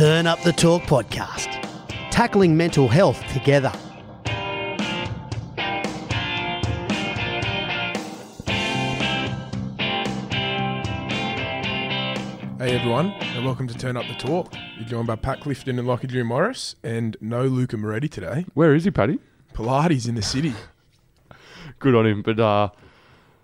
Turn Up the Talk podcast, tackling mental health together. Hey everyone, and welcome to Turn Up the Talk. You're joined by Pat Clifton and Lockie Drew Morris, and no Luca Moretti today. Where is he, Paddy? Pilates in the city. Good on him, but uh,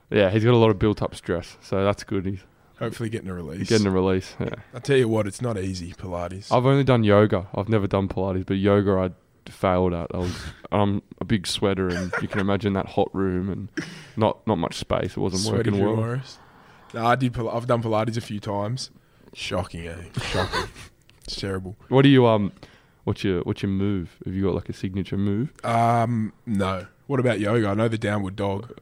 yeah, he's got a lot of built-up stress, so that's good. He's Hopefully getting a release. getting a release. Yeah. I tell you what, it's not easy, Pilates. I've only done yoga. I've never done Pilates, but yoga I failed at. I was I'm a big sweater, and you can imagine that hot room and not not much space. It wasn't Sweaty working well. Morris. No, I did. Pil- I've done Pilates a few times. Shocking, eh? Shocking. it's terrible. What do you um? What's your what's your move? Have you got like a signature move? Um, no. What about yoga? I know the downward dog,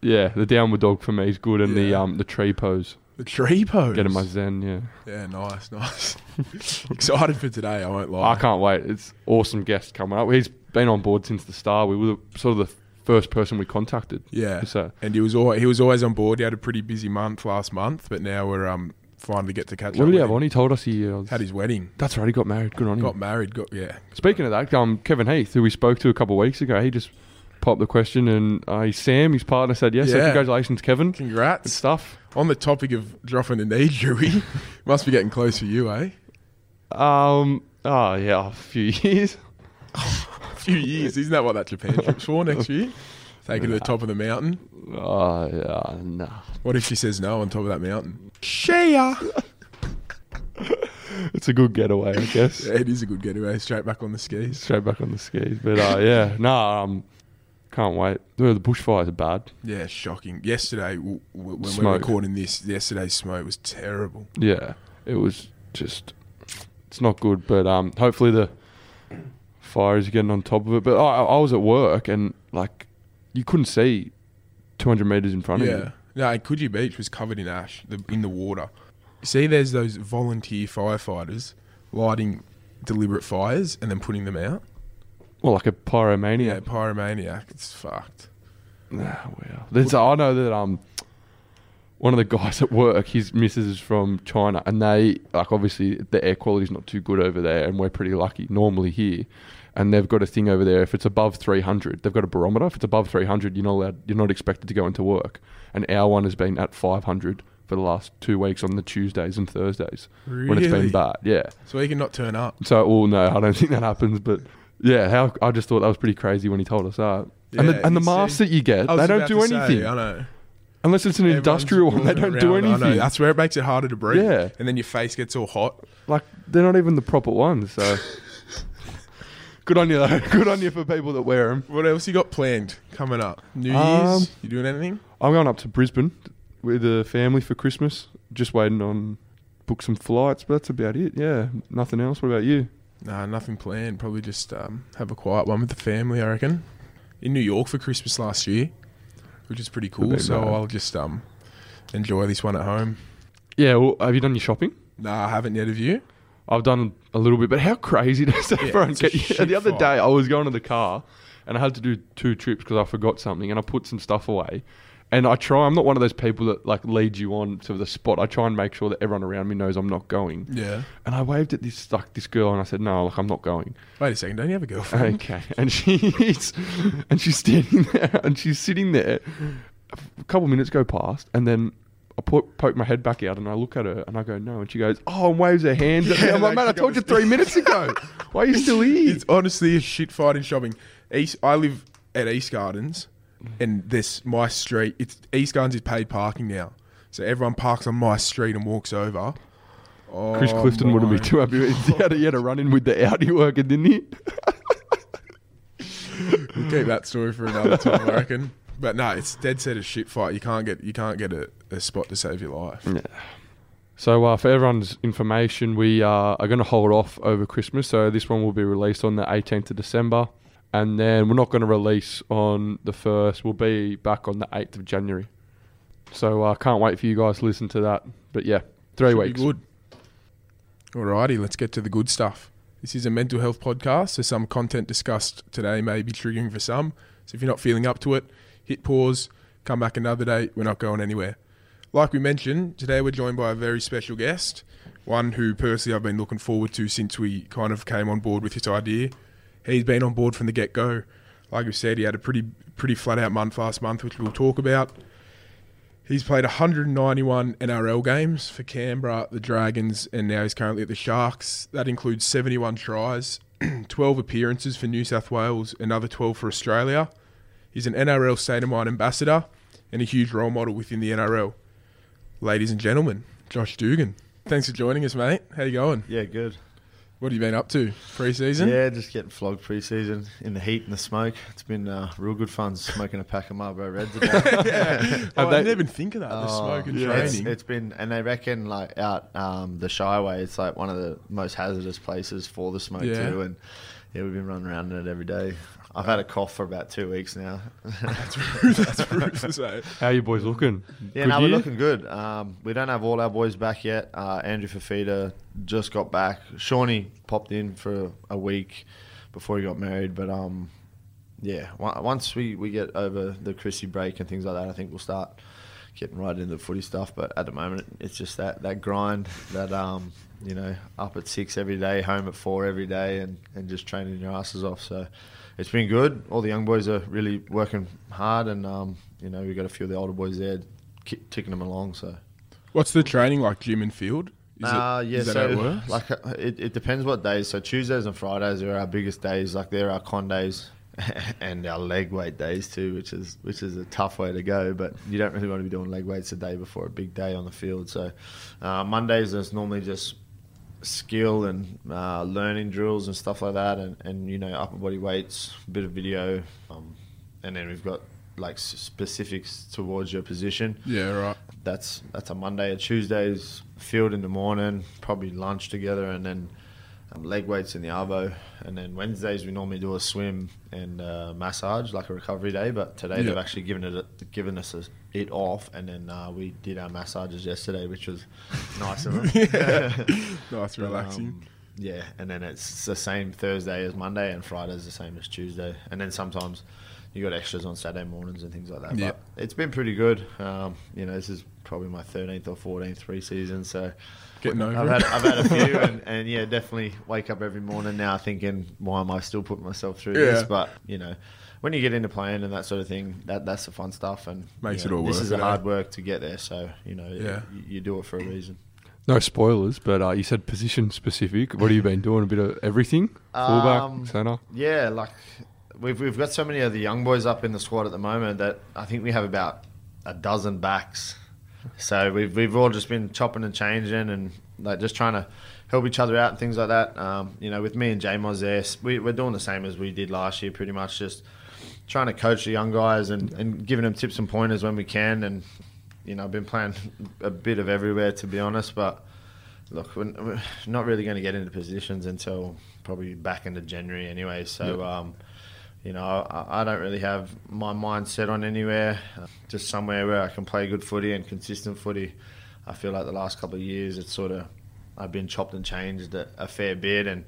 Yeah, the downward dog for me is good, and the Yeah. um the tree pose. The tree pose. Getting my zen. Yeah, Yeah, nice, nice. Excited for today. I won't lie. I can't wait. It's awesome guest coming up. He's been on board since the start. We were sort of the first person we contacted. Yeah, So and he was always, he was always on board. He had a pretty busy month last month, but now we're um finally get to catch what up. did he have on? He told us he uh, Had his wedding, That's right. He got married. Good on him. got married, got yeah. Speaking of that, um, Kevin Heath, who we spoke to a couple of weeks ago, he just popped the question, and uh, Sam, his partner, said yes. So Yeah. congratulations, Kevin. Good Congrats. stuff. On the topic of dropping a knee, Drewy, must be getting close for you, eh? Um. Oh yeah, a few years. A few years, isn't that what that Japan trip's for next year? Take it to the top of the mountain. Oh yeah, nah. What if she says no on top of that mountain? Shia. It's a good getaway, I guess. Yeah, it is a good getaway. Straight back on the skis. Straight back on the skis, but uh, yeah, nah. Um, can't wait. The, bushfires are bad. Yeah, shocking. Yesterday, w- w- when we were Smoke. recording this, yesterday's smoke was terrible. Yeah, it was just. It's not good, but um, hopefully the fires are getting on top of it. But I, I was at work and like, you couldn't see two hundred meters in front of you. Yeah. No, and Coogee Beach was covered in ash the, in the water. See, there's those volunteer firefighters lighting deliberate fires and then putting them out. Well, like a pyromaniac. Yeah, pyromaniac. It's fucked. Nah, wow. There's, I know that um, one of the guys at work, his missus is from China, and they like obviously the air quality's not too good over there, and we're pretty lucky normally here. And they've got a thing over there. If it's above 300, they've got a barometer. If it's above 300, you're not allowed. You're not expected to go into work. And our one has been at 500 for the last two weeks on the Tuesdays and Thursdays when it's been bad. Yeah. So he can not turn up. So, well, no, I don't think that happens. But yeah, how I just thought that was pretty crazy when he told us that. and Yeah, the, and the you see- masks that you get, they don't do to say, anything I know. unless it's an Everyone's industrial one. They don't do around, I know. anything. That's where it makes it harder to breathe. Yeah. And then your face gets all hot. Like they're not even the proper ones. So good on you though. Good on you for people that wear them. What else you got planned coming up? New Um, Year's? You doing anything? I'm going up to Brisbane with the family for Christmas. Just waiting on book some flights, but that's about it. Yeah, nothing else. What about you? Nah, nothing planned. Probably just um, have a quiet one with the family, I reckon. In New York for Christmas last year, which is pretty cool. So bad. I'll just um, enjoy this one at home. Yeah. Well, have you done your shopping? Nah, I haven't yet. Have you? I've done a little bit, but how crazy does everyone get? you? The other fight. day, I was going to the car, and I had to do two trips because I forgot something, and I put some stuff away. And I try. I'm not one of those people that like lead you on to the spot. I try and make sure that everyone around me knows I'm not going. Yeah. And I waved at this like this girl, and I said, "No, like I'm not going." Wait a second. Don't you have a girlfriend? Okay. And she's and she's standing there, and she's sitting there. A couple minutes go past, and then I put, poke my head back out, and I look at her, and I go, "No," and she goes, "Oh," and waves her hands at me. Yeah, I'm like, like "Man, I told you three minutes ago. Why are you still here?" It's honestly a shit fight in shopping. East, I live at East Gardens, and this my street. It's East Gardens is paid parking now, so everyone parks on my street and walks over. Oh, Chris Clifton wouldn't be too happy. He had, a, he had a run in with the Audi worker, didn't he? We'll keep that story for another time, I reckon. But no, it's dead set a shit fight. You can't get you can't get a, a spot to save your life. So, uh, for everyone's information, we uh, are going to hold off over Christmas. So, this one will be released on the 18th of December. And then we're not going to release on the 1st. We'll be back on the 8th of January. So, I uh, can't wait for you guys to listen to that. But yeah, three Should be weeks. good. Alrighty, let's get to the good stuff. This is a mental health podcast, so some content discussed today may be triggering for some. So if you're not feeling up to it, hit pause, come back another day. We're not going anywhere. Like we mentioned, today we're joined by a very special guest. one who personally I've been looking forward to since we kind of came on board with this idea. He's been on board from the get go. Like we said, he had a pretty pretty flat out month last month, which we'll talk about. He's played 191 NRL games for Canberra, the Dragons, and now he's currently at the Sharks. That includes 71 tries, 12 appearances for New South Wales, another 12 for Australia. He's an NRL State of Mind ambassador and a huge role model within the NRL. Ladies and gentlemen, Josh Dugan. Thanks for joining us, mate. How you going? Yeah, good. What have you been up to? Pre-season? Yeah, just getting flogged pre-season in the heat and the smoke. It's been uh, real good fun smoking a pack of Marlboro Reds. A day. yeah. Oh, I they- didn't even think of that. The Oh, smoke and it's, training. it's been, and they reckon like out um, the Shireway, it's like one of the most hazardous places for the smoke Yeah. too. And yeah, we've been running around in it every day. I've had a cough for about two weeks now. that's rude. That's ruthless, eh? How are you boys looking? Yeah, Good no, we're looking good. Um, we don't have all our boys back yet. Uh, Andrew Fifita just got back. Shawnee popped in for a week before he got married, but um, yeah, on- once we, we get over the Chrissy break and things like that, I think we'll start getting right into the footy stuff. But at the moment, it's just that that grind, that um, you know, up at six every day, home at four every day, and, and just training your asses off. So it's been good. All the young boys are really working hard, and um, you know, we've got a few of the older boys there ki- ticking them along. So. What's the training like, gym and field? Is Uh, it, yeah, so it like uh, it, it depends what days. So Tuesdays and Fridays are our biggest days. Like they're our con days and our leg weight days too, which is which is a tough way to go. But you don't really want to be doing leg weights a day before a big day on the field. So uh, Mondays is normally just skill and uh, learning drills and stuff like that, and, and you know upper body weights, a bit of video, um, and then we've got like specifics towards your position yeah, right. that's that's a Monday. A Tuesday's field in the morning, probably lunch together, and then um, leg weights in the arvo. And then Wednesdays we normally do a swim and uh, massage, like a recovery day. But today Yeah. they've actually given it a, given us a, it off, and then uh, we did our massages yesterday, which was nice of them. Nice, relaxing. Um, yeah, and then it's the same Thursday as Monday, and Friday's the same as Tuesday, and then sometimes you got extras on Saturday mornings and things like that. Yeah. But it's been pretty good. Um, you know, this is probably my 13th or 14th free season, so Getting over I've it. had I've had a few, and, and yeah, definitely wake up every morning now thinking, why am I still putting myself through Yeah. this? But you know. When you get into playing and that sort of thing, that that's the fun stuff, and Makes you it all This worth is it, a eh? hard work to get there, so you know, Yeah. you, you do it for a reason. No spoilers, but uh, you said position specific. What have you been doing? A bit of everything? Fullback, Um, centre? Yeah, like we've we've got so many of the young boys up in the squad at the moment that I think we have about a dozen backs. So we've we've all just been chopping and changing and like just trying to help each other out and things like that. Um, you know, with me and J Moz there, we, we're doing the same as we did last year, pretty much just trying to coach the young guys and, and giving them tips and pointers when we can. And you know, I've been playing a bit of everywhere to be honest, but look, we're, we're not really going to get into positions until probably back into January anyway. So, um, you know, I, I don't really have my mind set on anywhere. Just somewhere where I can play good footy and consistent footy. I feel like the last couple of years, it's sort of I've been chopped and changed a, a fair bit, and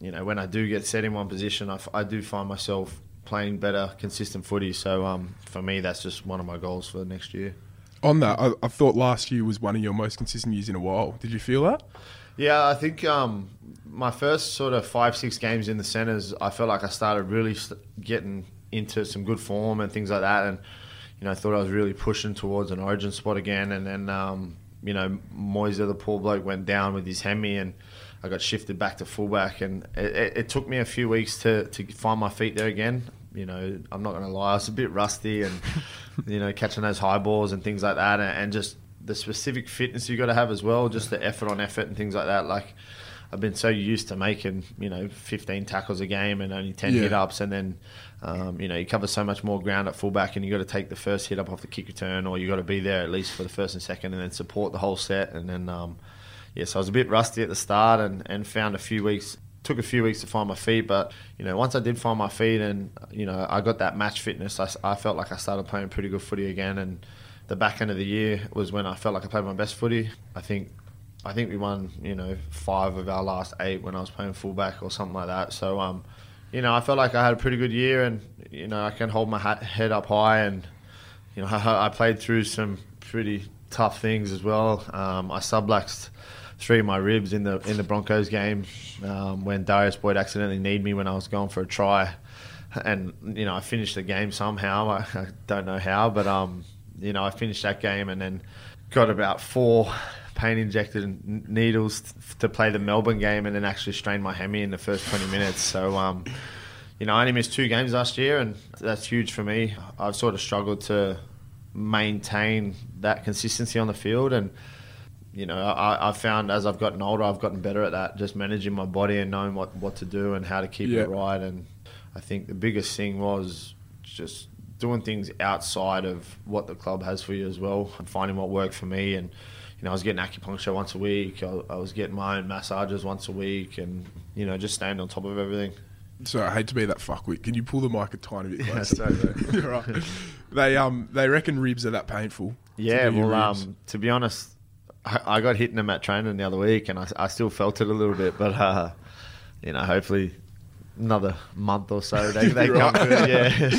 you know, when I do get set in one position, I, do find myself playing better, consistent footy. So, um, for me, that's just one of my goals for the next year. On that, I, I thought last year was one of your most consistent years in a while. Did you feel that? Yeah, I think um, my first sort of five, six games in the centres, I felt like I started really getting into some good form and things like that. And, you know, I thought I was really pushing towards an origin spot again. And then, um, you know, Moise, the poor bloke, went down with his hemi and I got shifted back to fullback. And it, it, took me a few weeks to, to find my feet there again. You know, I'm not going to lie, I was a bit rusty and, you know, catching those high balls and things like that. And, and just the specific fitness you've got to have as well, just the effort on effort and things like that. Like, I've been so used to making, you know, 15 tackles a game and only 10 Yeah. hit ups. And then, um, you know, you cover so much more ground at fullback and you've got to take the first hit up off the kick return or you've got to be there at least for the first and second and then support the whole set. And then, um, yeah, so I was a bit rusty at the start and, and found a few weeks, took a few weeks to find my feet. But, you know, once I did find my feet and, you know, I got that match fitness, I felt like I started playing pretty good footy again. And the back end of the year was when I felt like I played my best footy. I think I think we won, you know, five of our last eight when I was playing fullback or something like that. So, um, you know, I felt like I had a pretty good year, and you know, I can hold my hat, head up high, and you know, I, I played through some pretty tough things as well. Um, I subluxed three of my ribs in the in the Broncos game um, when Darius Boyd accidentally kneed me when I was going for a try, and you know I finished the game somehow. I, I don't know how, but um, you know I finished that game and then got about four pain injected needles to play the Melbourne game, and then actually strained my hemi in the first twenty minutes. So. Um, you know, I only missed two games last year, and that's huge for me. I've sort of struggled to maintain that consistency on the field, and you know, I, I found as I've gotten older, I've gotten better at that, just managing my body and knowing what, what to do and how to keep Yeah. it right. And I think the biggest thing was just doing things outside of what the club has for you as well, and finding what worked for me. And you know, I was getting acupuncture once a week. I, I was getting my own massages once a week, and you know, just staying on top of everything. So I hate to be that fuckwit. Can you pull the mic a tiny bit Yeah, closer? sorry, You're right. They um they reckon ribs are that painful. Yeah, well, um, to be honest, I, I got hit in them at training the other week, and I, I still felt it a little bit. But uh, you know, hopefully, another month or so they, they come Right. good. Yeah,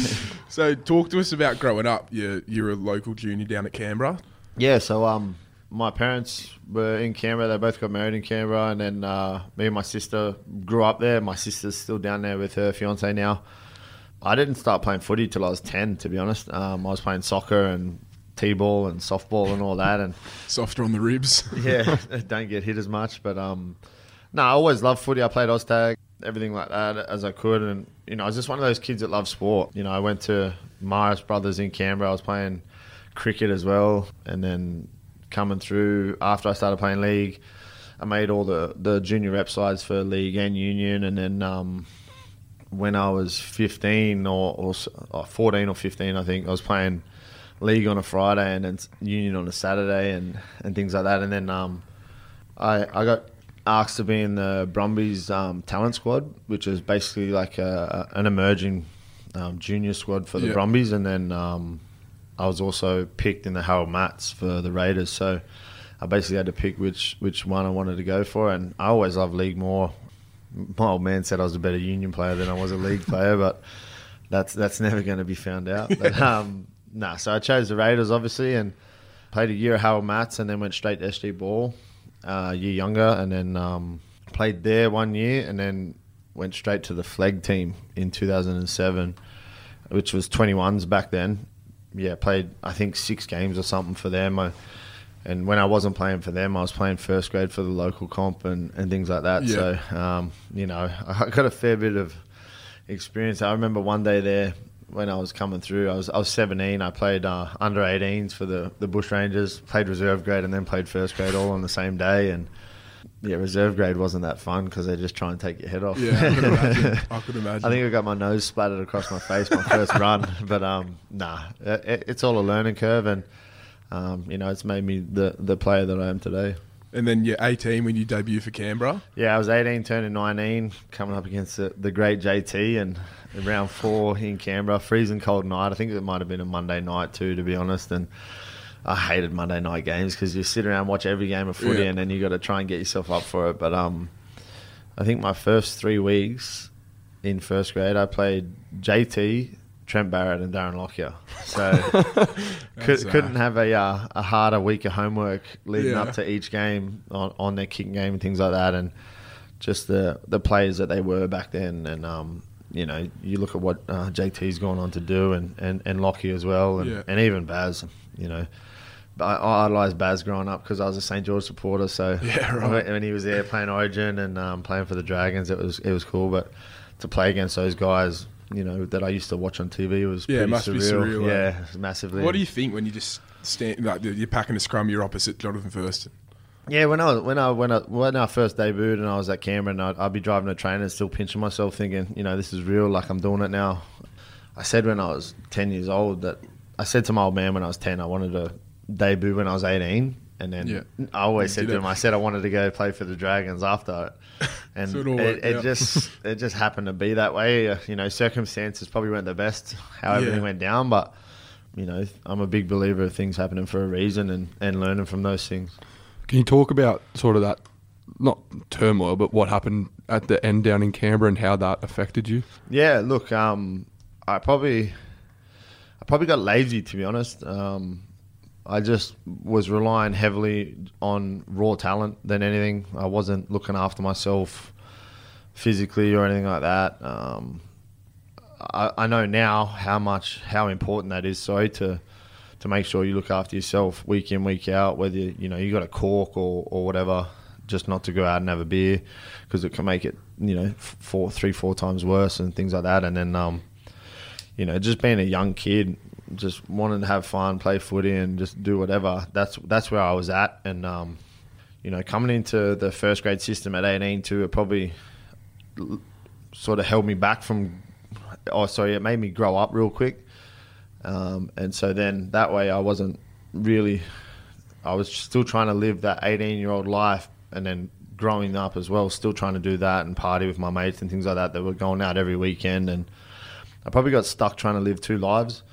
So talk to us about growing up. You're you're a local junior down at Canberra. yeah. So um, my parents were in Canberra. They both got married in Canberra, and then uh, me and my sister grew up there. My sister's still down there with her fiance now. I didn't start playing footy till I was ten. To be honest, um, I was playing soccer and t-ball and softball and all that, and Softer on the ribs. yeah, don't get hit as much. But um, no, I always loved footy. I played Oztag, everything like that as I could, and you know, I was just one of those kids that loved sport. You know, I went to Marist Brothers in Canberra. I was playing cricket as well, and then coming through after I started playing league, I made all the the junior rep sides for league and union, and then um. When I was 15 or, or, or 14 or 15, I think I was playing league on a Friday and then union on a Saturday and, and things like that. And then um, I I got asked to be in the Brumbies um, talent squad, which is basically like a, a- an emerging um, junior squad for the Yeah. Brumbies. And then um, I was also picked in the Harold Matts for the Raiders. So I basically had to pick which which one I wanted to go for. And I always loved league more. My old man said I was a better union player than I was a league player, but that's that's never going to be found out. But um, nah, so I chose the Raiders obviously and played a year at Harold Matts and then went straight to SG Ball, uh, a year younger, and then um, played there one year and then went straight to the flag team in 2007, which was 21s back then. Yeah, played I think six games or something for them. I, and when I wasn't playing for them, I was playing first grade for the local comp and, and things like that. Yeah. So, um, you know, I got a fair bit of experience. I remember one day there when I was coming through. I was I was 17. I played uh, under 18s for the the Bush Rangers. Played reserve grade and then played first grade all on the same day. And yeah, reserve grade wasn't that fun because they just try and take your head off. Yeah, I could imagine. I could imagine. I think I got my nose splattered across my face my first run, but um, nah, it, it's all a learning curve, and um, you know, it's made me the the player that I am today. and then you're 18 when you debut for Canberra. Yeah, I was 18, turning 19, coming up against the, the great JT, and round four in Canberra, freezing cold night. I think it might have been a Monday night too, to be honest. And I hated Monday night games because you sit around watch every game of footy, Yeah. and then you got to try and get yourself up for it. But um, I think my first three weeks in first grade, I played JT, Trent Barrett, and Darren Lockyer. So could, uh, couldn't have a uh, a harder week of homework leading Yeah. up to each game on, on their kicking game and things like that, and just the the players that they were back then, and um, you know, you look at what uh, JT's gone on to do, and and and Lockie as well, and, Yeah. and even Baz, you know. I, I idolised Baz growing up because I was a St George supporter. So Yeah, right. when, he was there playing Origin and um, playing for the Dragons, it was it was cool. But to play against those guys, you know, that I used to watch on TV was Yeah, pretty surreal. surreal, eh? Yeah, massively. What do you think when you just stand like you're packing a scrum, you're opposite Jonathan Thurston? Yeah, when I when I when I when I first debuted and I was at Canberra and I'd, I'd be driving a train and still pinching myself, thinking, you know, this is real. Like I'm doing it now. I said when I was ten years old that I said to my old man when I was ten I wanted to debut when I was eighteen, and then Yeah. I always said to him, I said I wanted to go play for the Dragons after it, and So it it, it out. just it just happened to be that way. Uh, You know, circumstances probably weren't the best how everything Yeah. went down, but. You know, I'm a big believer of things happening for a reason and, and learning from those things. Can you talk about sort of that, not turmoil, but what happened at the end down in Canberra and how that affected you? Yeah, look, um, I probably, I probably got lazy to be honest. Um, I just was relying heavily on raw talent than anything. I wasn't looking after myself physically or anything like that. Um, I, I know now how much how important that is. So to to make sure you look after yourself week in week out, whether you know you got a cork or, or whatever, just not to go out and have a beer because it can make it you know four three four times worse and things like that. And then um, you know just being a young kid, just wanting to have fun, play footy, and just do whatever. That's that's where I was at, and um, you know coming into the first grade system at 18 too, it probably sort of held me back from. Oh, sorry, it made me grow up real quick. Um, and so then that way I wasn't really, I was still trying to live that 18 year old life and then growing up as well, still trying to do that and party with my mates and things like that that were going out every weekend. And I probably got stuck trying to live two lives.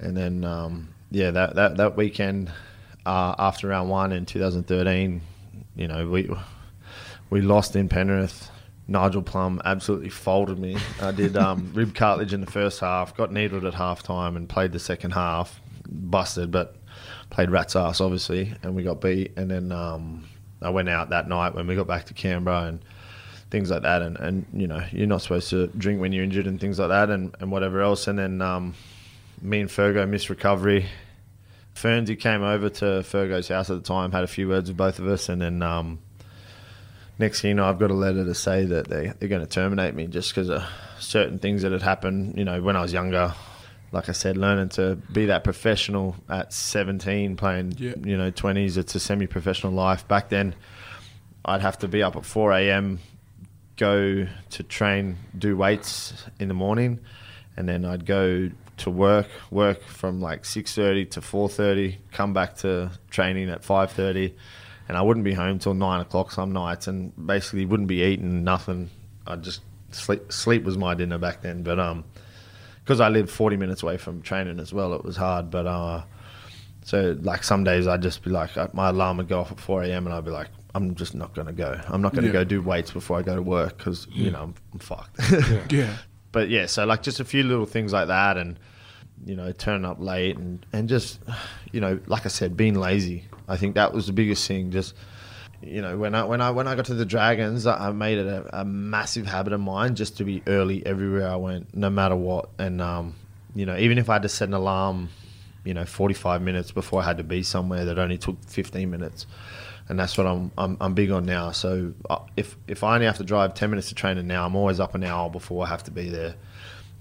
And then, um, yeah, that, that, that weekend uh, after round one in 2013, you know, we, we lost in Penrith. Nigel Plum absolutely folded me. I did um, rib cartilage in the first half, got needled at half time, and played the second half. Busted, but played rat's ass, obviously, and we got beat. And then um, I went out that night when we got back to Canberra and things like that. And, and you know, you're not supposed to drink when you're injured and things like that and, and whatever else. And then um, me and Fergo missed recovery. Fernsey came over to Fergo's house at the time, had a few words with both of us, and then. Next thing you know, I've got a letter to say that they, they're going to terminate me just because of certain things that had happened, you know, when I was younger. Like I said, learning to be that professional at 17, playing, Yeah. you know, 20s, it's a semi professional life. Back then, I'd have to be up at 4 a.m., go to train, do weights in the morning, and then I'd go to work, work from like 6.30 to 4.30, come back to training at 5.30, and I wouldn't be home till 9 o'clock some nights, and basically wouldn't be eating nothing. I'd just sleep. Sleep was my dinner back then, but um, because I lived 40 minutes away from training as well, it was hard. But uh, so like some days I'd just be like, uh, my alarm would go off at 4 a.m. and I'd be like, I'm just not going to go. I'm not going to Yeah. go do weights before I go to work because you know I'm, I'm fucked. Yeah. but yeah, so like just a few little things like that, and you know, turning up late and and just you know, like I said, being lazy. I think that was the biggest thing. Just you know, when I when I when I got to the Dragons, I made it a, a massive habit of mine just to be early everywhere I went, no matter what. And um, you know, even if I had to set an alarm, you know, 45 minutes before I had to be somewhere that only took 15 minutes. And that's what I'm, I'm, I'm big on now. So uh, if, if I only have to drive 10 minutes to training now, I'm always up an hour before I have to be there.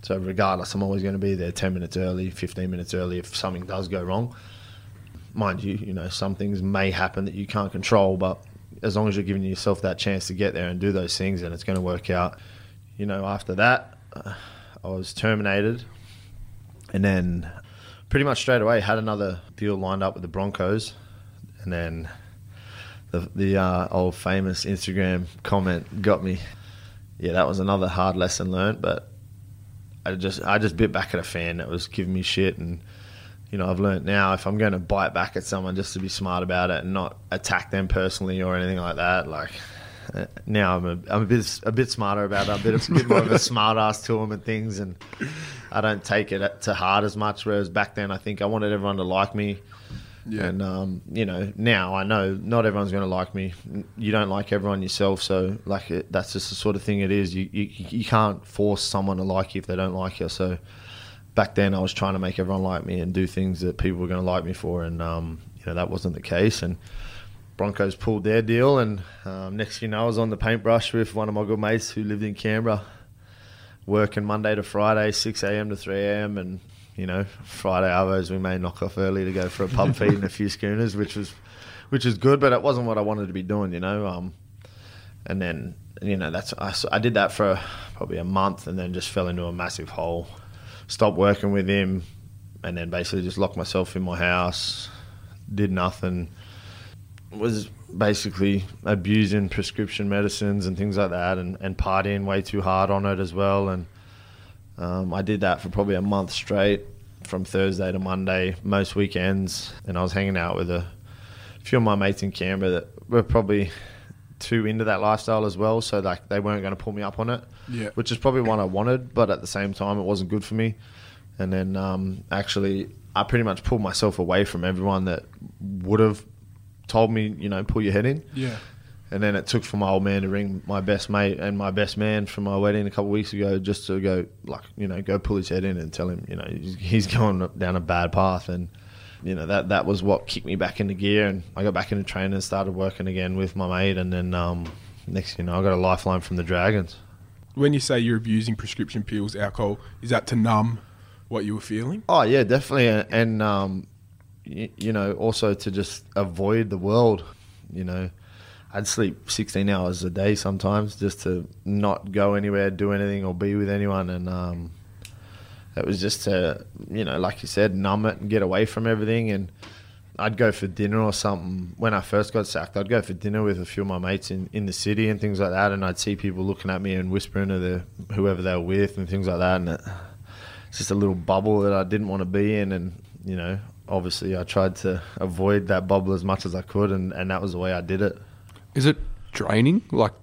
So regardless, I'm always going to be there 10 minutes early, 15 minutes early if something does go wrong. Mind you, you know, some things may happen that you can't control, but as long as you're giving yourself that chance to get there and do those things, then it's going to work out. You know, after that, uh, I was terminated, and then pretty much straight away had another deal lined up with the Broncos, and then the the uh, old famous Instagram comment got me. Yeah, that was another hard lesson learned, but I just I just bit back at a fan that was giving me shit, and you know I've learned now if I'm going to bite back at someone, just to be smart about it and not attack them personally or anything like that. Like uh, now I'm a I'm a bit a bit smarter about it, a bit, a bit more of a smart ass to them and things, and I don't take it to heart as much. Whereas back then, I think I wanted everyone to like me. Yeah. And um, you know, now I know not everyone's going to like me. You don't like everyone yourself, so like it, that's just the sort of thing it is. You, you you can't force someone to like you if they don't like you. So back then, I was trying to make everyone like me and do things that people were going to like me for, and um, you know that wasn't the case. And Broncos pulled their deal, and um, next thing you know, I was on the paintbrush with one of my good mates who lived in Canberra, working Monday to Friday, six a.m. to three a.m. and you know, Friday hours we may knock off early to go for a pub feed and a few schooners, which was which was good, but it wasn't what I wanted to be doing, you know. Um, and then you know that's I, I did that for probably a month, and then just fell into a massive hole. Stopped working with him, and then basically just locked myself in my house. Did nothing. Was basically abusing prescription medicines and things like that, and, and partying way too hard on it as well, and. Um, I did that for probably a month straight, from Thursday to Monday, most weekends, and I was hanging out with a few of my mates in Canberra that were probably too into that lifestyle as well. So like they weren't going to pull me up on it, Yeah. which is probably one I wanted, but at the same time it wasn't good for me. And then um, actually I pretty much pulled myself away from everyone that would have told me, you know, pull your head in. Yeah. And then it took for my old man to ring my best mate and my best man from my wedding a couple of weeks ago just to go, like, you know, go pull his head in and tell him, you know, he's, he's going down a bad path. And, you know, that, that was what kicked me back into gear. And I got back into training and started working again with my mate. And then um, next, you know, I got a lifeline from the Dragons. When you say you're abusing prescription pills, alcohol, is that to numb what you were feeling? Oh, yeah, definitely. And, and um, you, you know, also to just avoid the world, you know. I'd sleep 16 hours a day sometimes just to not go anywhere, do anything, or be with anyone. And um, it was just to, you know, like you said, numb it and get away from everything. And I'd go for dinner or something. When I first got sacked, I'd go for dinner with a few of my mates in, in the city and things like that. And I'd see people looking at me and whispering to the, whoever they were with and things like that. And it, it's just a little bubble that I didn't want to be in. And, you know, obviously I tried to avoid that bubble as much as I could. And, and that was the way I did it. Is it draining? Like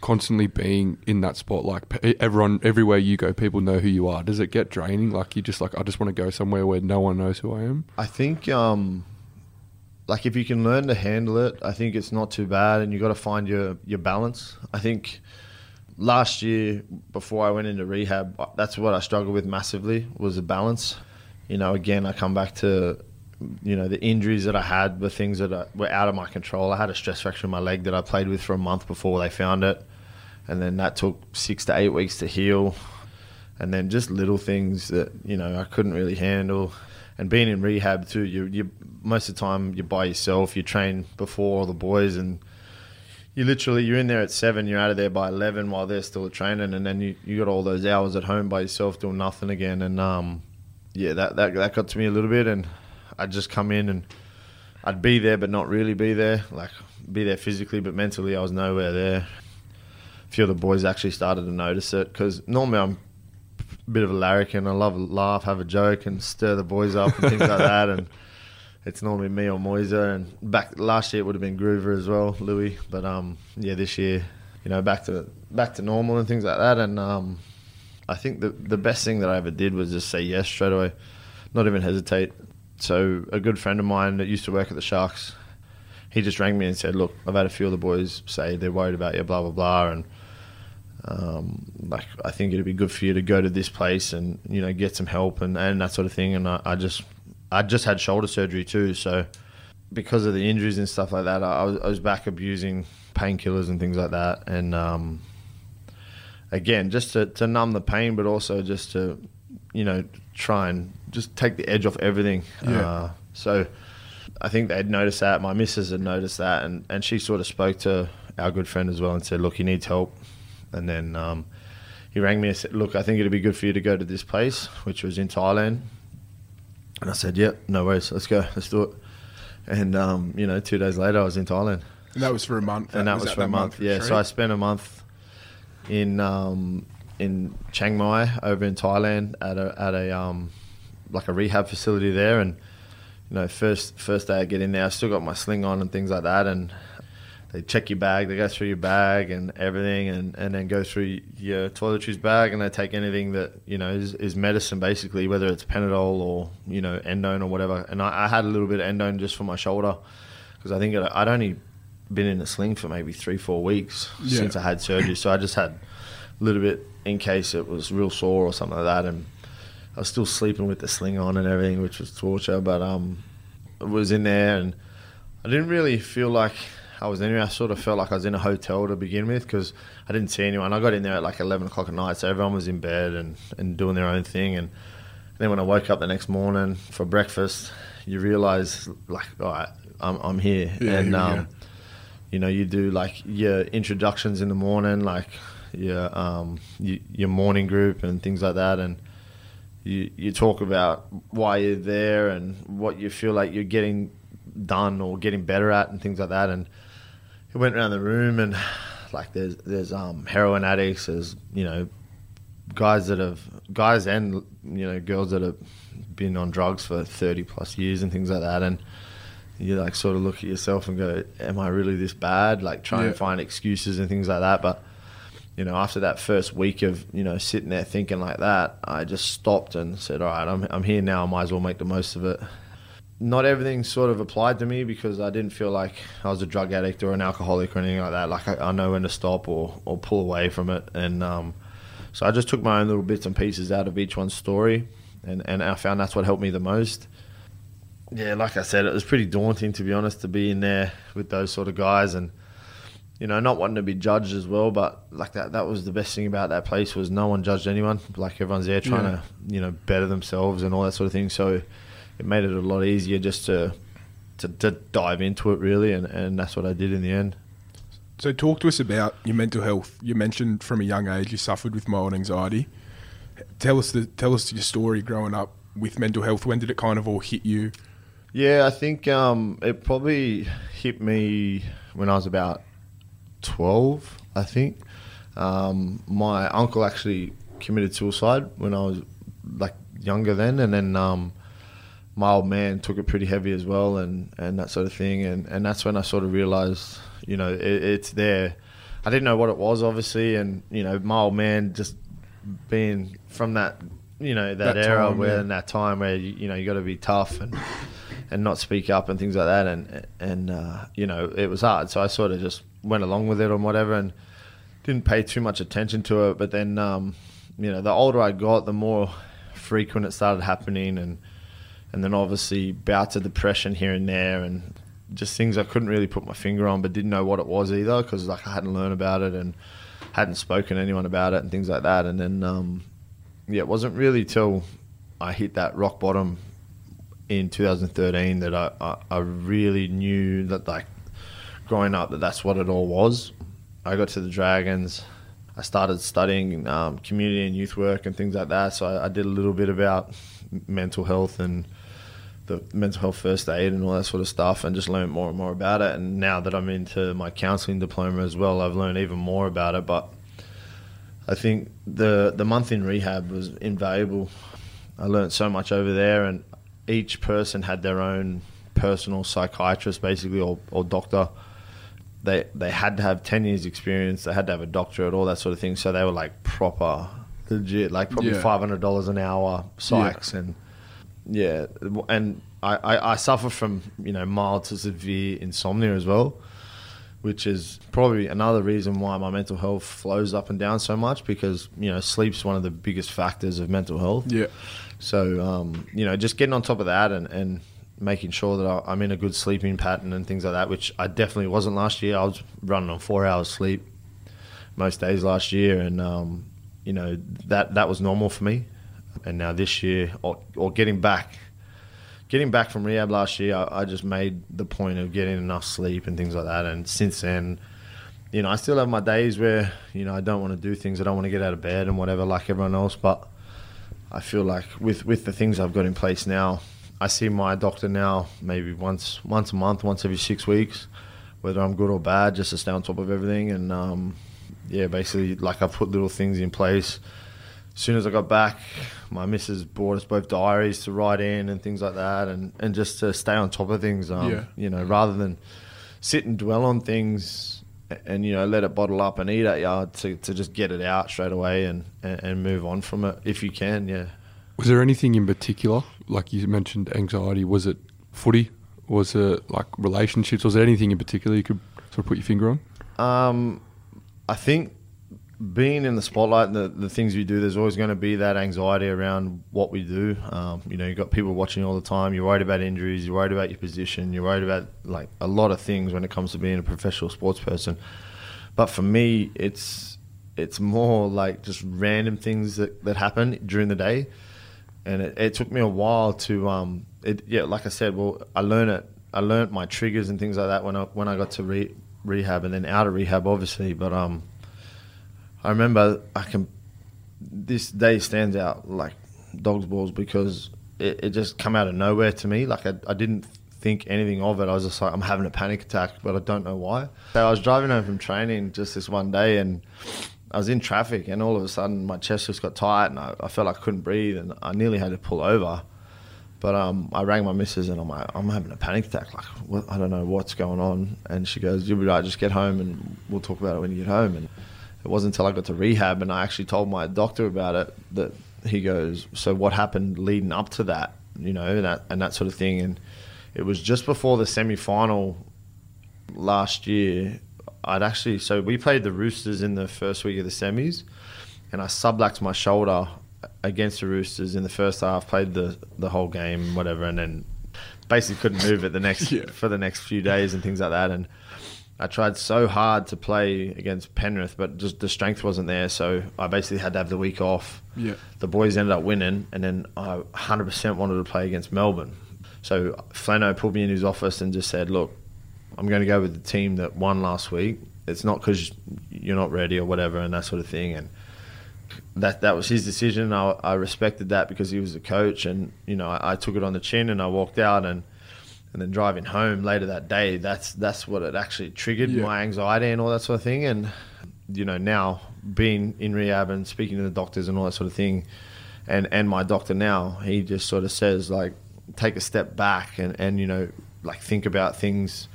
constantly being in that spot, like everyone, everywhere you go, people know who you are. Does it get draining? Like you just like, I just want to go somewhere where no one knows who I am. I think, um, like if you can learn to handle it, I think it's not too bad, and you got to find your your balance. I think last year before I went into rehab, that's what I struggled with massively was the balance. You know, again, I come back to you know the injuries that I had were things that were out of my control. I had a stress fracture in my leg that I played with for a month before they found it, and then that took six to eight weeks to heal. And then just little things that you know I couldn't really handle, and being in rehab too. You you most of the time you're by yourself. You train before all the boys, and you literally you're in there at seven. You're out of there by eleven while they're still training, and then you, you got all those hours at home by yourself doing nothing again. And um, yeah, that, that that got to me a little bit, and I'd just come in and I'd be there, but not really be there. Like be there physically, but mentally I was nowhere there. A few of the boys actually started to notice it because normally I'm a bit of a larrikin. I love a laugh, have a joke, and stir the boys up and things like that. And it's normally me or Moiser. And back last year it would have been Groover as well, Louis. But um, yeah, this year, you know, back to back to normal and things like that. And um, I think the the best thing that I ever did was just say yes straight away, not even hesitate. So a good friend of mine that used to work at the Sharks, he just rang me and said, "Look, I've had a few of the boys say they're worried about you, blah blah blah, and um, like I think it'd be good for you to go to this place and you know get some help and, and that sort of thing." And I, I just I just had shoulder surgery too, so because of the injuries and stuff like that, I was, I was back abusing painkillers and things like that, and um, again, just to, to numb the pain, but also just to you know try and just take the edge off everything. Yeah. Uh, so I think they'd noticed that. My missus had noticed that, and, and she sort of spoke to our good friend as well and said, "Look, he needs help." And then um, he rang me and said, "Look, I think it'd be good for you to go to this place, which was in Thailand." And I said, "Yep, no worries. Let's go. Let's do it." And um, you know, two days later, I was in Thailand, And that was for a month. and that was, at for a month. Yeah, so I spent a month in um, in Chiang Mai over in Thailand at a at a um, like a rehab facility there, and you know, first first day I get in there, I still got my sling on and things like that, and they check your bag, they go through your bag and everything, and, and then go through your toiletries bag, and they take anything that you know is, is medicine basically, whether it's Panadol or you know endone or whatever. And I, I had a little bit of endone just for my shoulder because I think it, I'd only been in a sling for maybe three four weeks Yeah. since I had surgery, so I just had a little bit in case it was real sore or something like that, and I was still sleeping with the sling on and everything, which was torture. But um, I was in there and I didn't really feel like I was anywhere. I sort of felt like I was in a hotel to begin with because I didn't see anyone. I got in there at like 11 o'clock at night, so everyone was in bed and, and doing their own thing. And then when I woke up the next morning for breakfast, you realize, like, all right, I'm, I'm here. Yeah, and, here um, you know, you do like your introductions in the morning, like your, um, your, your morning group and things like that. And you, you talk about why you're there and what you feel like you're getting done or getting better at and things like that. And it went around the room and like there's there's um, heroin addicts, there's you know guys that have guys and you know girls that have been on drugs for 30 plus years and things like that and you like sort of look at yourself and go am i really this bad like try Yeah. and find excuses and things like that but you know, after that first week of you know sitting there thinking like that, I just stopped and said, "All right, I'm I'm here now. I might as well make the most of it." Not everything sort of applied to me because I didn't feel like I was a drug addict or an alcoholic or anything like that. Like I, I know when to stop or, or pull away from it, and um, so I just took my own little bits and pieces out of each one's story, and, and I found that's what helped me the most. Yeah, like I said, it was pretty daunting to be honest to be in there with those sort of guys and you know, not wanting to be judged as well, but like that that was the best thing about that place was no one judged anyone. Like everyone's there trying Yeah. to, you know, better themselves and all that sort of thing. So it made it a lot easier just to to, to dive into it really and, and that's what I did in the end. So, talk to us about your mental health. You mentioned from a young age you suffered with mild anxiety. Tell us the tell us your story growing up with mental health. When did it kind of all hit you? Yeah, I think um, it probably hit me when I was about 12, I think. Um, my uncle actually committed suicide when I was like younger then, and then um, my old man took it pretty heavy as well, and, and that sort of thing. And, and that's when I sort of realized, you know, it, it's there. I didn't know what it was, obviously, and you know, my old man just being from that, you know, that, That era time, where yeah. in that time where you, you know you got to be tough and and not speak up and things like that, and and uh, you know it was hard. So I sort of just went along with it and whatever, and didn't pay too much attention to it. But then, um, you know, the older I got, the more frequent it started happening, and and then obviously bouts of depression here and there, and just things I couldn't really put my finger on, but didn't know what it was either because like I hadn't learned about it and hadn't spoken to anyone about it and things like that. And then, um, yeah, it wasn't really till I hit that rock bottom in 2013 that I, I, I really knew that like growing up that that's what it all was. I got to the Dragons. I started studying um, community and youth work and things like that. So I, I did a little bit about mental health and the mental health first aid and all that sort of stuff, and just learned more and more about it. And now that I'm into my counselling diploma as well, I've learned even more about it. But I think the the month in rehab was invaluable. I learned so much over there, and each person had their own personal psychiatrist, basically, or, or doctor. They they had to have ten years experience. They had to have a doctorate, all that sort of thing. So they were like proper, legit, like probably Yeah. five hundred dollars an hour psychs, and yeah, and I, I, I suffer from you know mild to severe insomnia as well, which is probably another reason why my mental health flows up and down so much because you know sleep's one of the biggest factors of mental health. Yeah. So um, you know, just getting on top of that and, and making sure that I'm in a good sleeping pattern and things like that, which I definitely wasn't last year. I was running on four hours sleep most days last year, and um, you know that that was normal for me. And now this year, or, or getting back, getting back from rehab last year, I, I just made the point of getting enough sleep and things like that. And since then, you know, I still have my days where you know I don't want to do things, I don't want to get out of bed and whatever, like everyone else. But I feel like with with the things I've got in place now, I see my doctor now maybe once once a month, once every six weeks, whether I'm good or bad, just to stay on top of everything. And um, yeah, basically, like I put little things in place. As soon as I got back, my missus bought us both diaries to write in and things like that, and, and just to stay on top of things. Um, Yeah. You know, rather than sit and dwell on things and you know let it bottle up and eat at you, to, to just get it out straight away and, and, and move on from it if you can. Yeah. Was there anything in particular, like you mentioned, anxiety? Was it footy? Was it like relationships? Was there anything in particular you could sort of put your finger on? Um, I think being in the spotlight and the, the things we do, there's always going to be that anxiety around what we do. Um, you know, you've got people watching all the time. You're worried about injuries. You're worried about your position. You're worried about like a lot of things when it comes to being a professional sports person. But for me, it's it's more like just random things that, that happen during the day. And it, it took me a while to, um, it, yeah, like I said, well, I learned it. I learned my triggers and things like that when I when I got to re- rehab and then out of rehab, obviously. But um, I remember I can. This day stands out like dog's balls because it, it just come out of nowhere to me. Like I, I didn't think anything of it. I was just like, I'm having a panic attack, but I don't know why. So I was driving home from training just this one day, and I was in traffic, and all of a sudden my chest just got tight, and I, I felt like I couldn't breathe, and I nearly had to pull over. But um, I rang my missus and I'm like, I'm having a panic attack. Like, what, I don't know what's going on. And she goes, You'll be right. Just get home and we'll talk about it when you get home. And it wasn't until I got to rehab and I actually told my doctor about it that he goes, "So what happened leading up to that?" You know, that and that sort of thing. And it was just before the semi final last year. I'd actually so we played the Roosters in the first week of the semis, and I subluxed my shoulder against the Roosters in the first half. Played the the whole game, whatever, and then basically couldn't move it the next Yeah. for the next few days and things like that. And I tried so hard to play against Penrith, but just the strength wasn't there. So I basically had to have the week off. Yeah. The boys ended up winning, and then I 100% wanted to play against Melbourne. So Flano pulled me in his office and just said, "Look, I'm going to go with the team that won last week. It's not because you're not ready or whatever, and that sort of thing." And that that was his decision. I, I respected that because he was the coach, and you know I, I took it on the chin and I walked out and and then driving home later that day. That's that's what it actually triggered Yeah. my anxiety and all that sort of thing. And you know now being in rehab and speaking to the doctors and all that sort of thing, and and my doctor now he just sort of says like take a step back and and you know like think about things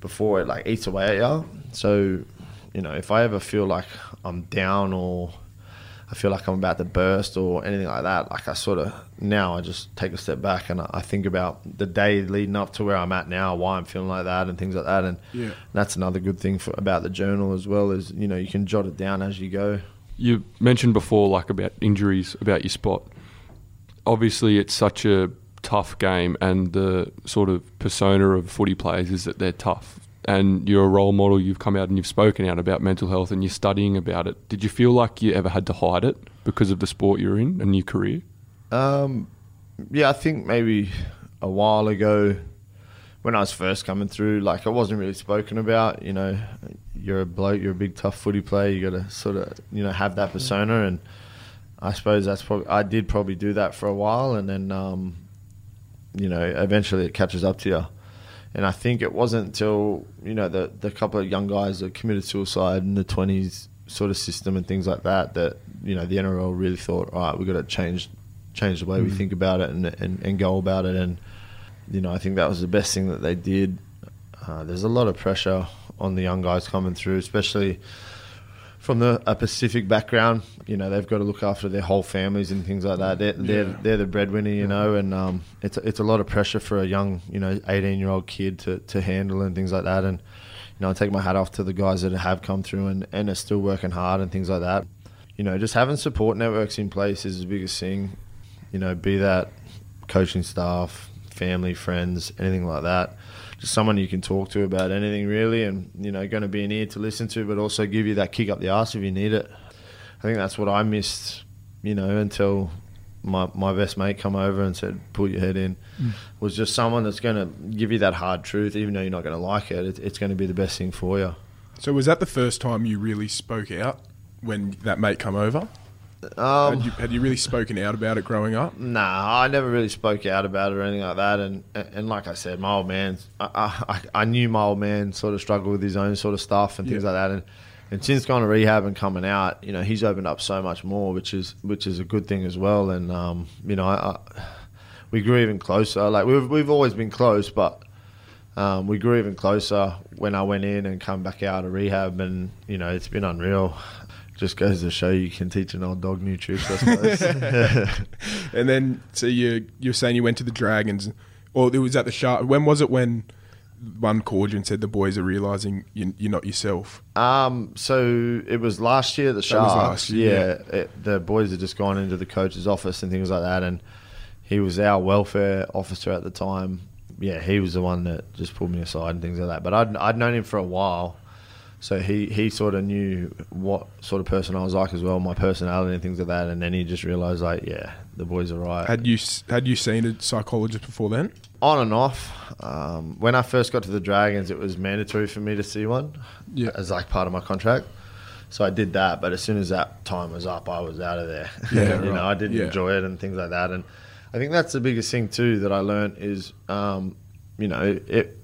before it like eats away at you. So you know if I ever feel like I'm down or I feel like I'm about to burst or anything like that. Like I sort of now I just take a step back and I I think about the day leading up to where I'm at now, why I'm feeling like that, and things like that. And Yeah. that's another good thing for, about the journal as well is you know you can jot it down as you go. You mentioned before, like about injuries, about your spot. Obviously, it's such a tough game, and the sort of persona of footy players is that they're tough. And you're a role model. You've come out and you've spoken out about mental health, and you're studying about it. Did you feel like you ever had to hide it because of the sport you're in and your career? Um, yeah, I think maybe a while ago when I was first coming through, like I wasn't really spoken about. You know, you're a bloke, you're a big tough footy player. You got to sort of you know have that persona, and I suppose that's probably I did probably do that for a while, and then um, you know eventually it catches up to you. And I think it wasn't until you know the the couple of young guys that committed suicide in the twenties sort of system and things like that that you know the NRL really thought, all right, we've got to change change the way we think about it and, and and go about it. And you know, I think that was the best thing that they did. Uh, there's a lot of pressure on the young guys coming through, especially from the a Pacific background. You know, they've got to look after their whole families and things like that. They're they're, Yeah. they're the breadwinner, you know, and um, it's it's a lot of pressure for a young, you know, 18 year old kid to, to handle and things like that. And you know, I take my hat off to the guys that have come through and, and are still working hard and things like that. You know, just having support networks in place is the biggest thing. You know, be that coaching staff, family, friends, anything like that. Just someone you can talk to about anything really, and you know, going to be an ear to listen to, but also give you that kick up the arse if you need it. I think that's what I missed, you know, until my my best mate come over and said, "Put your head in." Mm. Was just someone that's going to give you that hard truth, even though you're not going to like it. it it's going to be the best thing for you. So was that the first time you really spoke out when that mate come over? Um, had, you, had you really spoken out about it growing up? Nah, I never really spoke out about it or anything like that. And and like I said, my old man, I, I, I knew my old man sort of struggled with his own sort of stuff and things Yeah. like that. And and since going to rehab and coming out, you know, he's opened up so much more, which is which is a good thing as well. And um, you know, I, I, we grew even closer. Like we've we've always been close, but. Um, we grew even closer when I went in and come back out of rehab, and you know it's been unreal. Just goes to show you can teach an old dog new tricks, I suppose. And then, so you you're saying you went to the Dragons, or it was at the Shark. When was it when one called you and said the boys are realizing you, you're not yourself? Um, so it was last year at the Sharks. last year, yeah, it, the boys had just gone into the coach's office and things like that, and he was our welfare officer at the time. Yeah, he was the one that just pulled me aside and things like that. But I'd I'd known him for a while, so he he sort of knew what sort of person I was like as well, my personality and things like that. And then he just realised like, yeah, the boys are right. Had you had you seen a psychologist before then? on and off. Um, when I first got to the Dragons, it was mandatory for me to see one Yeah. as like part of my contract. So I did that, but as soon as that time was up, I was out of there. Yeah, you right. know, I didn't Yeah. enjoy it and things like that. And I think that's the biggest thing too that I learned is, um, you know, it.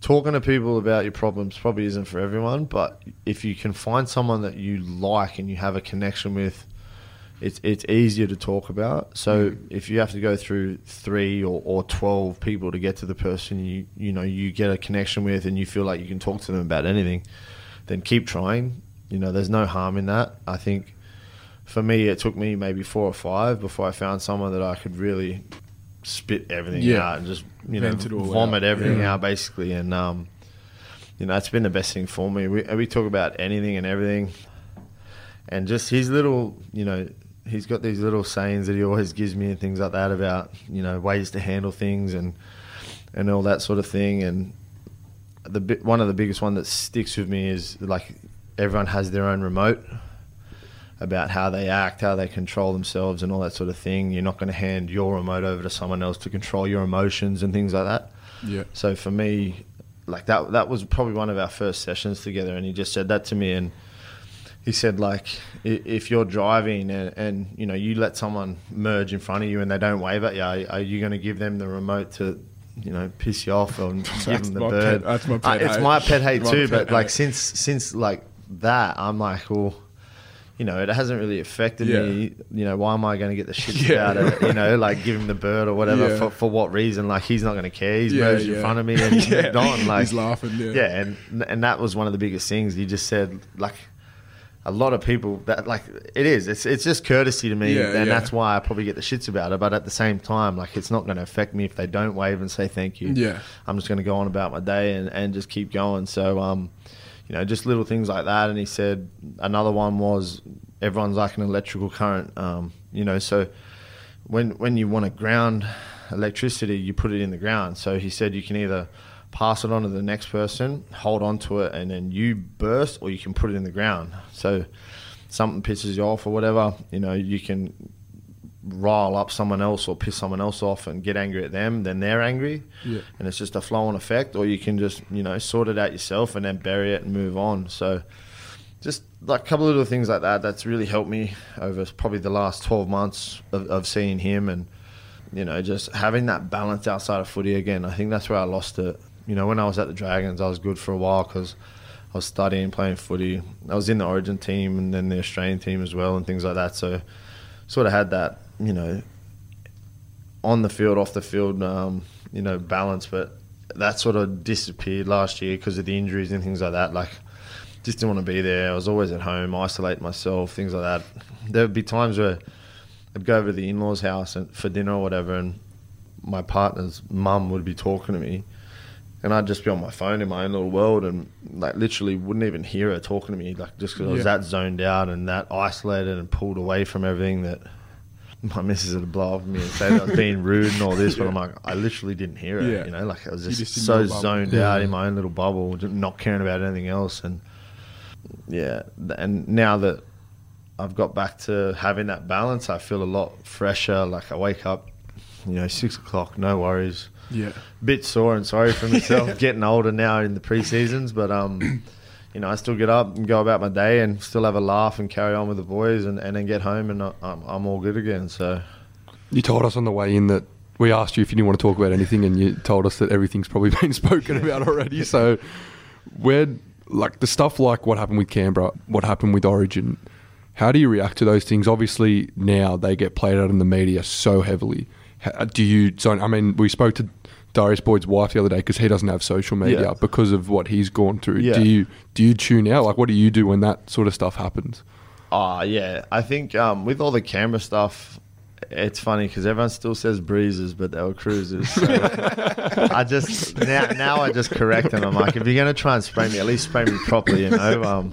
Talking to people about your problems probably isn't for everyone, but if you can find someone that you like and you have a connection with, it's it's easier to talk about. So mm. if you have to go through three or, or twelve people to get to the person you you know you get a connection with and you feel like you can talk to them about anything, then keep trying. you know, there's no harm in that. I think for me, it took me maybe four or five before I found someone that I could really spit everything Yeah. out and just you know vomit out. everything Yeah. out basically. And um, you know, it's been the best thing for me. We we talk about anything and everything, and just his little, you know. He's got these little sayings that he always gives me and things like that about you know ways to handle things and and all that sort of thing. And the one of the biggest one that sticks with me is like everyone has their own remote about how they act, how they control themselves, and all that sort of thing. You're not going to hand your remote over to someone else to control your emotions and things like that. Yeah. So for me, like that that was probably one of our first sessions together, and he just said that to me, and he said like if you're driving and, and you know you let someone merge in front of you and they don't wave at you, are, are you going to give them the remote to you know piss you off and give them the bird? pet- that's my Uh, pet it's my pet hate too, pet but like since since like that, I'm like, well. You know, it hasn't really affected Yeah. me. You know, why am I going to get the shit Yeah. about it? You know, like give him the bird or whatever. Yeah. For, for what reason? Like he's not going to care. He's Yeah, in front of me and he's moved on. Like He's laughing, yeah. yeah, and and that was one of the biggest things. You just said like a lot of people that like it is. It's it's just courtesy to me, and that's why I probably get the shits about it. But at the same time, like it's not going to affect me if they don't wave and say thank you. Yeah. I'm just going to go on about my day and and just keep going. So um, you know, just little things like that. And he said another one was everyone's like an electrical current. Um, you know, so when when you want to ground electricity, you put it in the ground. So he said you can either pass it on to the next person, hold on to it, and then you burst, or you can put it in the ground. So something pisses you off or whatever, you know, you can rile up someone else or piss someone else off and get angry at them, then they're angry. Yeah. And it's just a flow on effect, or you can just, you know, sort it out yourself and then bury it and move on. So just like a couple of little things like that that's really helped me over probably the last 12 months of, of seeing him and you know just having that balance outside of footy again i think that's where i lost it you know when i was at the dragons i was good for a while because i was studying playing footy i was in the origin team and then the australian team as well and things like that so sort of had that you know on the field off the field um, you know balance but that sort of disappeared last year because of the injuries and things like that like just didn't want to be there. I was always at home, isolate myself, things like that. There would be times where I'd go over to the in-laws' house and, for dinner or whatever, and my partner's mum would be talking to me, and I'd just be on my phone in my own little world, and like literally wouldn't even hear her talking to me, like just because I was that zoned out and that isolated and pulled away from everything that. My missus would blow up at me and say that I was being rude and all this, but I'm like, I literally didn't hear it. Yeah. You know, like I was just, just so zoned Yeah. out in my own little bubble, not caring about anything else. And yeah, and now that I've got back to having that balance, I feel a lot fresher. Like I wake up, you know, six o'clock, no worries. Yeah. Bit sore and sorry for myself, getting older now in the pre seasons, but um, you know, I still get up and go about my day and still have a laugh and carry on with the boys, and, and then get home and I'm, I'm all good again. So You told us on the way in that we asked you if you didn't want to talk about anything, and you told us that everything's probably been spoken about already. So, where like the stuff like what happened with Canberra, what happened with Origin, how do you react to those things? Obviously, now they get played out in the media so heavily. How, do you? So, I mean, we spoke to Darius Boyd's wife the other day because he doesn't have social media Yeah. because of what he's gone through. Yeah. Do you? Do you tune out? Like, what do you do when that sort of stuff happens? Ah, yeah. I think um, with all the Canberra stuff, it's funny because everyone still says breezes, but they were cruisers. So I just now now I just correct them. I'm like, if you're gonna try and spray me, at least spray me properly, you know. Um,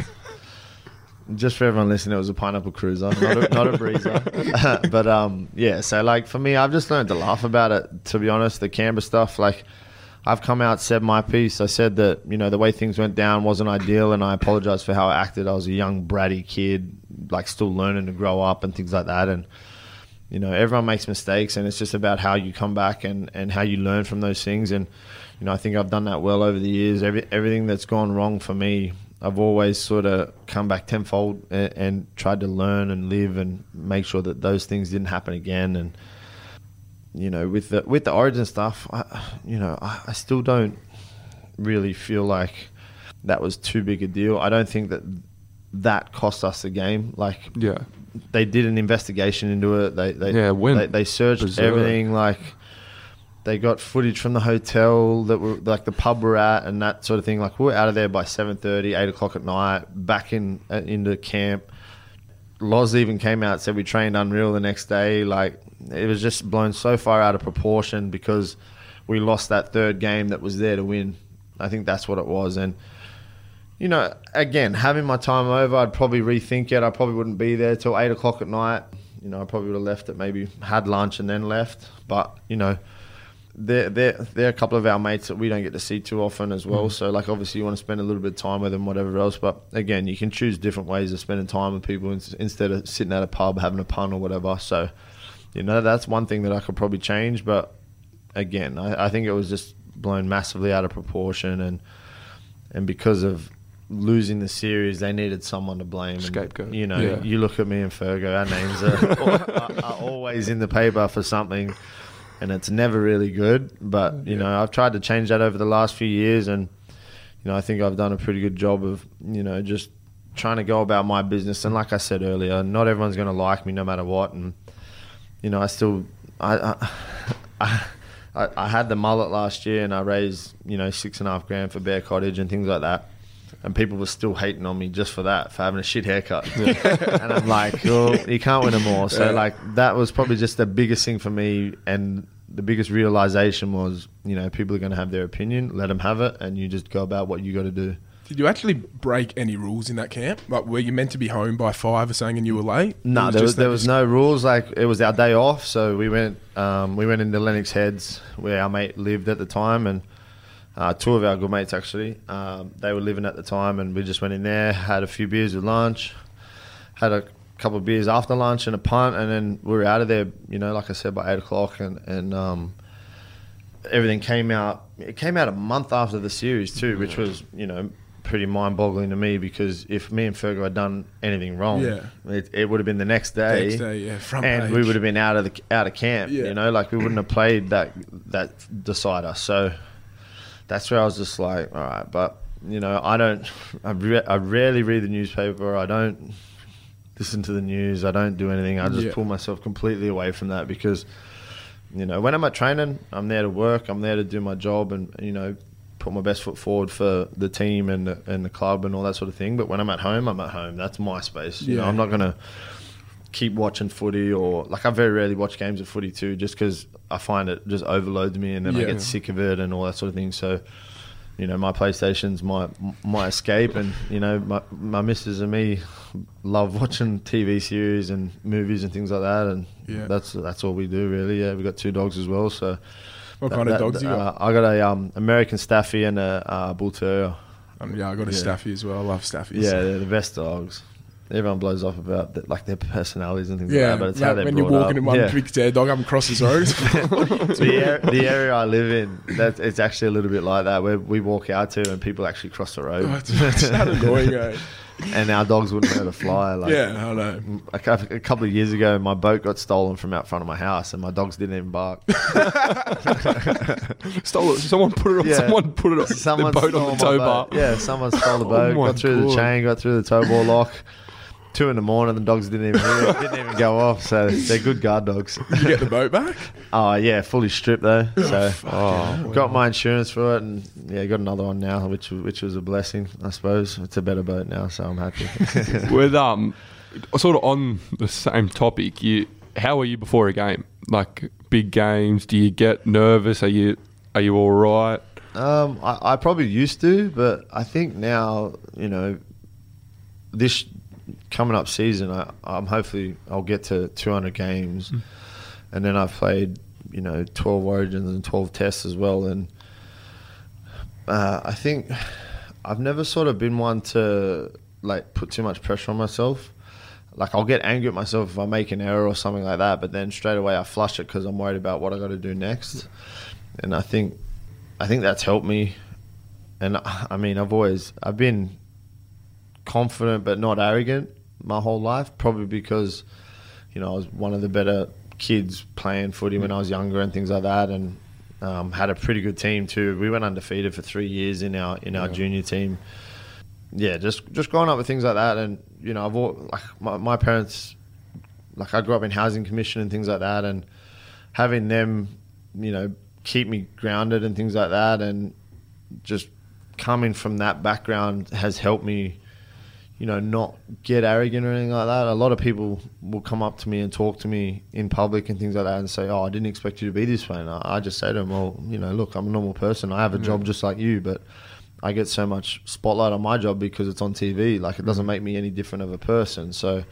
just for everyone listening, it was a pineapple cruiser, not a, not a breezer. but um, yeah. So like for me, I've just learned to laugh about it. To be honest, the Canberra stuff, like. I've come out said my piece. I said that you know the way things went down wasn't ideal, and I apologized for how I acted. I was a young bratty kid, like still learning to grow up and things like that. And you know everyone makes mistakes, and it's just about how you come back and and how you learn from those things. And you know I think I've done that well over the years. Every everything that's gone wrong for me, I've always sort of come back tenfold and, and tried to learn and live and make sure that those things didn't happen again. And you know, with the with the origin stuff, I, you know, I, I still don't really feel like that was too big a deal. I don't think that that cost us the game. Like Yeah. they did an investigation into it. They they Yeah, went they, they searched berserk. everything. Like they got footage from the hotel that were like the pub we're at and that sort of thing. Like we we're out of there by 7.30, 8 o'clock at night, back in uh, into camp. Loz even came out said we trained unreal the next day. Like it was just blown so far out of proportion because we lost that third game that was there to win. I think that's what it was. And you know, again, having my time over, I'd probably rethink it. I probably wouldn't be there till eight o'clock at night. You know, I probably would have left it, maybe had lunch and then left. But you know, they're they're they're a couple of our mates that we don't get to see too often as well. Mm. So like, obviously, you want to spend a little bit of time with them, whatever else. But again, you can choose different ways of spending time with people instead of sitting at a pub having a pun or whatever. So, you know, that's one thing that I could probably change. But again, I, I think it was just blown massively out of proportion and and because of losing the series, they needed someone to blame. Scapegoat. And, you know, yeah. you look at me and Fergo, our names are, are, are, always in the paper for something, and it's never really good. But, you yeah. know, I've tried to change that over the last few years, and, you know, I think I've done a pretty good job of, you know, just trying to go about my business. And like I said earlier, not everyone's going to like me no matter what. And, you know, I still, I, I, I I, I had the mullet last year and I raised, you know, six and a half grand for Bear Cottage and things like that and people were still hating on me just for that, for having a shit haircut. Yeah. and I'm like, well, you can't win them all. So yeah. like that was probably just the biggest thing for me, and the biggest realization was, you know, people are going to have their opinion, let them have it, and you just go about what you got to do. Did you actually break any rules in that camp? Like, were you meant to be home by five or something, and you were late? No, was there was there was no rules. Like, it was our day off, so we went um, we went into Lennox Heads where our mate lived at the time, and uh, two of our good mates actually. Um, they were living at the time, and we just went in there, had a few beers with lunch, had a couple of beers after lunch and a punt, and then we were out of there. You know, like I said, by eight o'clock, and and um, everything came out. It came out a month after the series too, which was you know pretty mind-boggling to me because if me and Fergo had done anything wrong, yeah. it, it would have been the next day, next day yeah, Front and page. we would have been out of the out of camp. Yeah. You know, like we wouldn't have played that that decider. So that's where I was just like, all right, but you know, I don't, I, re- I rarely read the newspaper. I don't listen to the news. I don't do anything. I just yeah. pull myself completely away from that because, you know, when I'm at training, I'm there to work. I'm there to do my job and you know, put my best foot forward for the team and the, and the club and all that sort of thing. But when I'm at home, I'm at home. That's my space. You yeah. know, I'm not gonna keep watching footy or like I very rarely watch games of footy too, just because I find it just overloads me and then yeah. I get sick of it and all that sort of thing. So, you know, my PlayStation's my my escape, and you know, my my missus and me love watching TV series and movies and things like that, and yeah. that's that's all we do really. Yeah, we got two dogs as well, so. What that, kind of dogs that, you got? Uh, I got a um, American Staffy and a uh, Bull Terrier. Um, yeah, I got a yeah. Staffy as well. I love Staffies. Yeah, they're the best dogs everyone blows off about the, like their personalities and things yeah, like that. But it's how they're when you're walking up. in one yeah. big tear dog up across the road. the, the, area I live in, that it's actually a little bit like that, where we walk out to and people actually cross the road. Oh, it's, annoying, eh? and our dogs wouldn't know to fly. Like, yeah, I don't know. A, a couple of years ago, my boat got stolen from out front of my house, and my dogs didn't even bark. stole it. Someone put it on. Yeah. Someone put it on someone the boat on the tow bar. Yeah, someone stole the oh boat. Oh got through God. the chain. Got through the tow bar lock two in the morning, the dogs didn't even hear it, didn't even go off. So they're good guard dogs. Did you get the boat back? oh yeah, fully stripped though. So oh, got my insurance for it, and yeah, got another one now, which which was a blessing, I suppose. It's a better boat now, so I'm happy. With um, sort of on the same topic, you how are you before a game? Like big games, do you get nervous? Are you are you all right? Um, I, I probably used to, but I think now, you know, this coming up season, I, am hopefully I'll get to 200 games, mm. and then I've played you know 12 Origins and 12 Tests as well, and uh, I think I've never sort of been one to like put too much pressure on myself. Like I'll get angry at myself if I make an error or something like that, but then straight away I flush it because I'm worried about what I got to do next, and I think I think that's helped me. And I mean, I've always I've been confident but not arrogant my whole life, probably because you know I was one of the better kids playing footy when I was younger and things like that, and um, had a pretty good team too. We went undefeated for three years in our in our yeah. junior team. Yeah, just just growing up with things like that, and you know, I've all, like my, my parents, like I grew up in housing commission and things like that, and having them, you know, keep me grounded and things like that. And just coming from that background has helped me, you know, not get arrogant or anything like that. A lot of people will come up to me and talk to me in public and things like that and say, "Oh, I didn't expect you to be this way." And I, I just say to them, "Well, you know, look, I'm a normal person. I have a job just like you, but." I get so much spotlight on my job because it's on TV. Like it doesn't mm. make me any different of a person. So,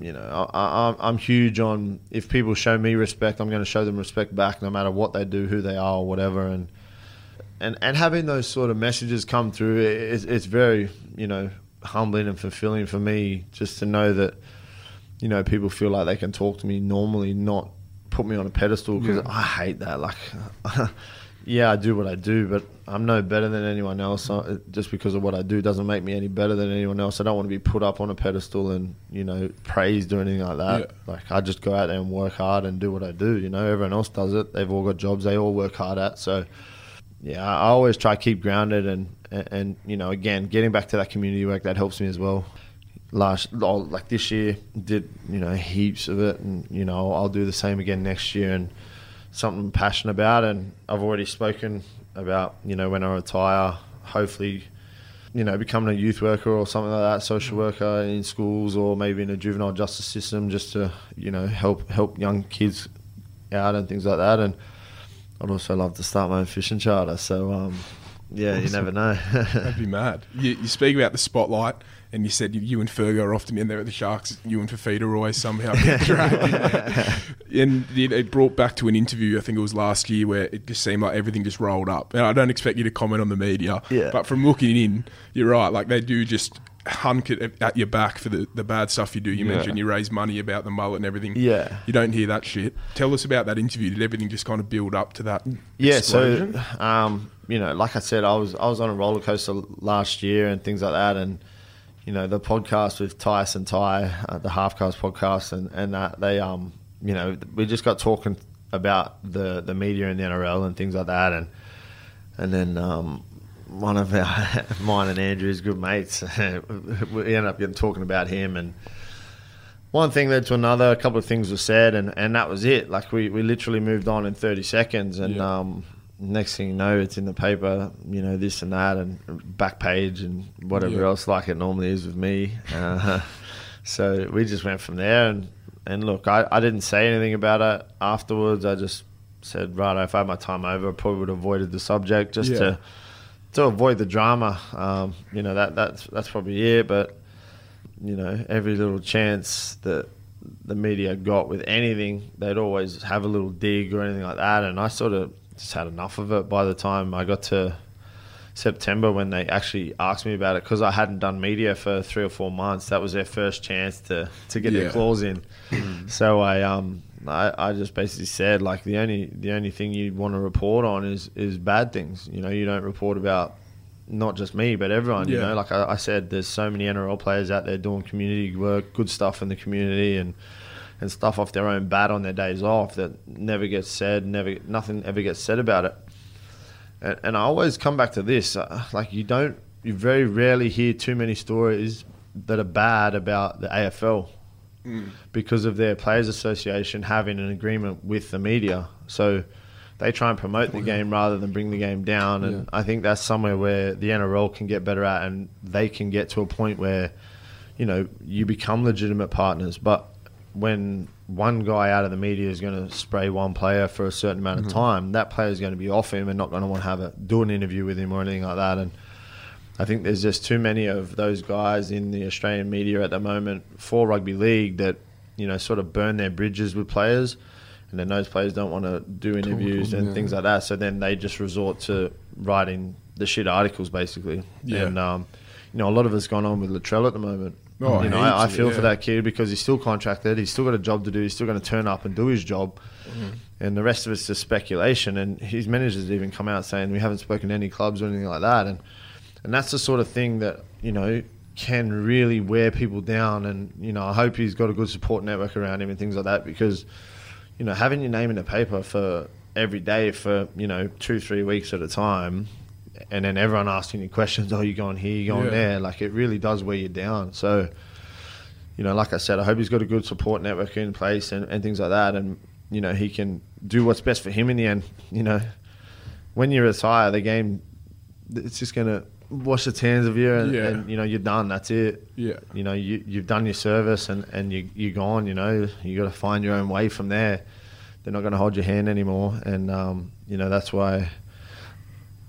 you know, I, I, I'm huge on if people show me respect, I'm going to show them respect back, no matter what they do, who they are, or whatever. And and and having those sort of messages come through, it's, it's very you know humbling and fulfilling for me just to know that you know people feel like they can talk to me normally, not put me on a pedestal because I hate that. Like, yeah, I do what I do, but I'm no better than anyone else. Uh, Just because of what I do doesn't make me any better than anyone else. I don't want to be put up on a pedestal and you know praised or anything like that. Yeah. Like I just go out there and work hard and do what I do. You know, everyone else does it. They've all got jobs they all work hard at. So yeah, I I always try to keep grounded and, and and you know again getting back to that community work that helps me as well. Last oh, like this year did you know heaps of it and you know I'll do the same again next year and something I'm passionate about and I've already spoken about you know when I retire hopefully you know becoming a youth worker or something like that social worker in schools or maybe in a juvenile justice system just to you know help help young kids out and things like that and I'd also love to start my own fishing charter so um, yeah you never know That'd be mad. You, you speak about the spotlight, and you said you, you and Fergo are often in there at the Sharks. You and Fifita are always somehow and it, it brought back to an interview, I think it was last year, where it just seemed like everything just rolled up. And I don't expect you to comment on the media, Yeah. but from looking in, you're right. Like they do just hunk it at your back for the, the bad stuff you do. You Yeah. mentioned you raise money about the mullet and everything. Yeah. You don't hear that shit. Tell us about that interview. Did everything just kind of build up to that? Yeah, explosion? so um, you know, like I said, I was I was on a roller coaster last year and things like that, and you know, the podcast with Tice and Ty, uh, the Halfcast podcast, and and that they um, you know, we just got talking about the the media and the NRL and things like that, and and then um, one of our mine and Andrew's good mates, we ended up getting talking about him and one thing led to another. A couple of things were said, and, and that was it. Like we, we literally moved on in thirty seconds, and Yeah. um, next thing you know, it's in the paper. You know this and that, and back page and whatever Yeah. else, like it normally is with me. Uh, so we just went from there, and and look, I, I didn't say anything about it afterwards. I just said, right, if I had my time over, I probably would have avoided the subject just Yeah. to to avoid the drama. Um, you know that that's that's probably it, but you know, every little chance that the media got with anything, they'd always have a little dig or anything like that. And I sort of just had enough of it by the time I got to September when they actually asked me about it because I hadn't done media for three or four months. That was their first chance to, to get Yeah. their claws in. so I um I, I just basically said like the only the only thing you want to report on is is bad things. You know, you don't report about not just me, but everyone. You know, like I, I said, there's so many NRL players out there doing community work, good stuff in the community, and and stuff off their own bat on their days off that never gets said, never nothing ever gets said about it. And, and I always come back to this: uh, like you don't, you very rarely hear too many stories that are bad about the AFL because of their players' association having an agreement with the media. So they try and promote the game rather than bring the game down. And Yeah. I think that's somewhere where the NRL can get better at, and they can get to a point where, you know, you become legitimate partners. But when one guy out of the media is going to spray one player for a certain amount of mm-hmm. time, that player is going to be off him and not going to want to have a do an interview with him or anything like that. And I think there's just too many of those guys in the Australian media at the moment for rugby league that you know sort of burn their bridges with players, and then those players don't want to do interviews them, and yeah. things like that. So then they just resort to writing the shit articles basically. Yeah. And um, you know a lot of it's gone on with Latrell at the moment. Oh, you know, I, I feel for yeah. that kid because he's still contracted. He's still got a job to do. He's still going to turn up and do his job. And the rest of it's just speculation. And his managers even come out saying we haven't spoken to any clubs or anything like that. And and that's the sort of thing that you know can really wear people down. And you know, I hope he's got a good support network around him and things like that because you know having your name in the paper for every day for you know two three weeks at a time. And then everyone asking you questions, oh, you're going here, you're going Yeah. there. Like it really does wear you down. So, you know, like I said, I hope he's got a good support network in place and, and things like that. And, you know, he can do what's best for him in the end. You know, when you retire, the game it's just gonna wash its hands of you, and, Yeah. and you know you're done. That's it. Yeah. You know, you you've done your service, and and you you're gone. You know, you got to find your own way from there. They're not going to hold your hand anymore, and um, you know that's why.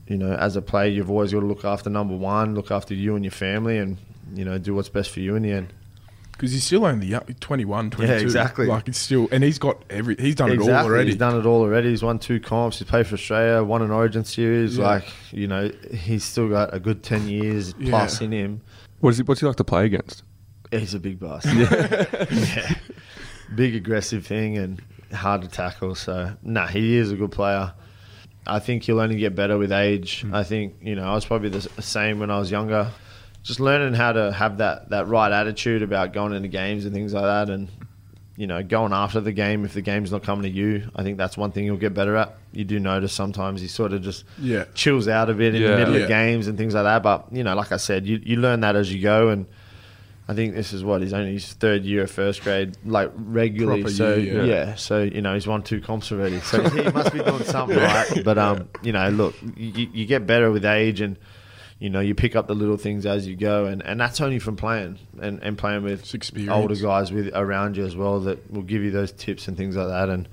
You know, as a player, you've always got to look after number one, look after you and your family, and you know do what's best for you in the end. Because he's still only young, 21, 22. exactly. Like, it's still, and he's got every, he's done it all already. He's done it all already. He's won two comps. He's played for Australia, won an Origin series. Yeah. Like you know, he's still got a good ten years Yeah. plus in him. What is he? What's he like to play against? He's a big boss. Yeah. Big aggressive thing and hard to tackle. So, nah, he is a good player. I think he'll only get better with age. Hmm. I think, you know, I was probably the same when I was younger. Just learning how to have that, that right attitude about going into games and things like that and, you know, going after the game if the game's not coming to you. I think that's one thing you'll get better at. You do notice sometimes he sort of just Yeah. chills out a bit in Yeah. the middle Yeah. of games and things like that. But, you know, like I said, you, you learn that as you go and I think this is what he's only his third year of first grade, like regularly. Proper so year, yeah. so you know he's won two comps already. So he must be doing something right. But um, you know, look, you, you get better with age, and you know you pick up the little things as you go, and, and that's only from playing and, and playing with older guys with around you as well that will give you those tips and things like that. And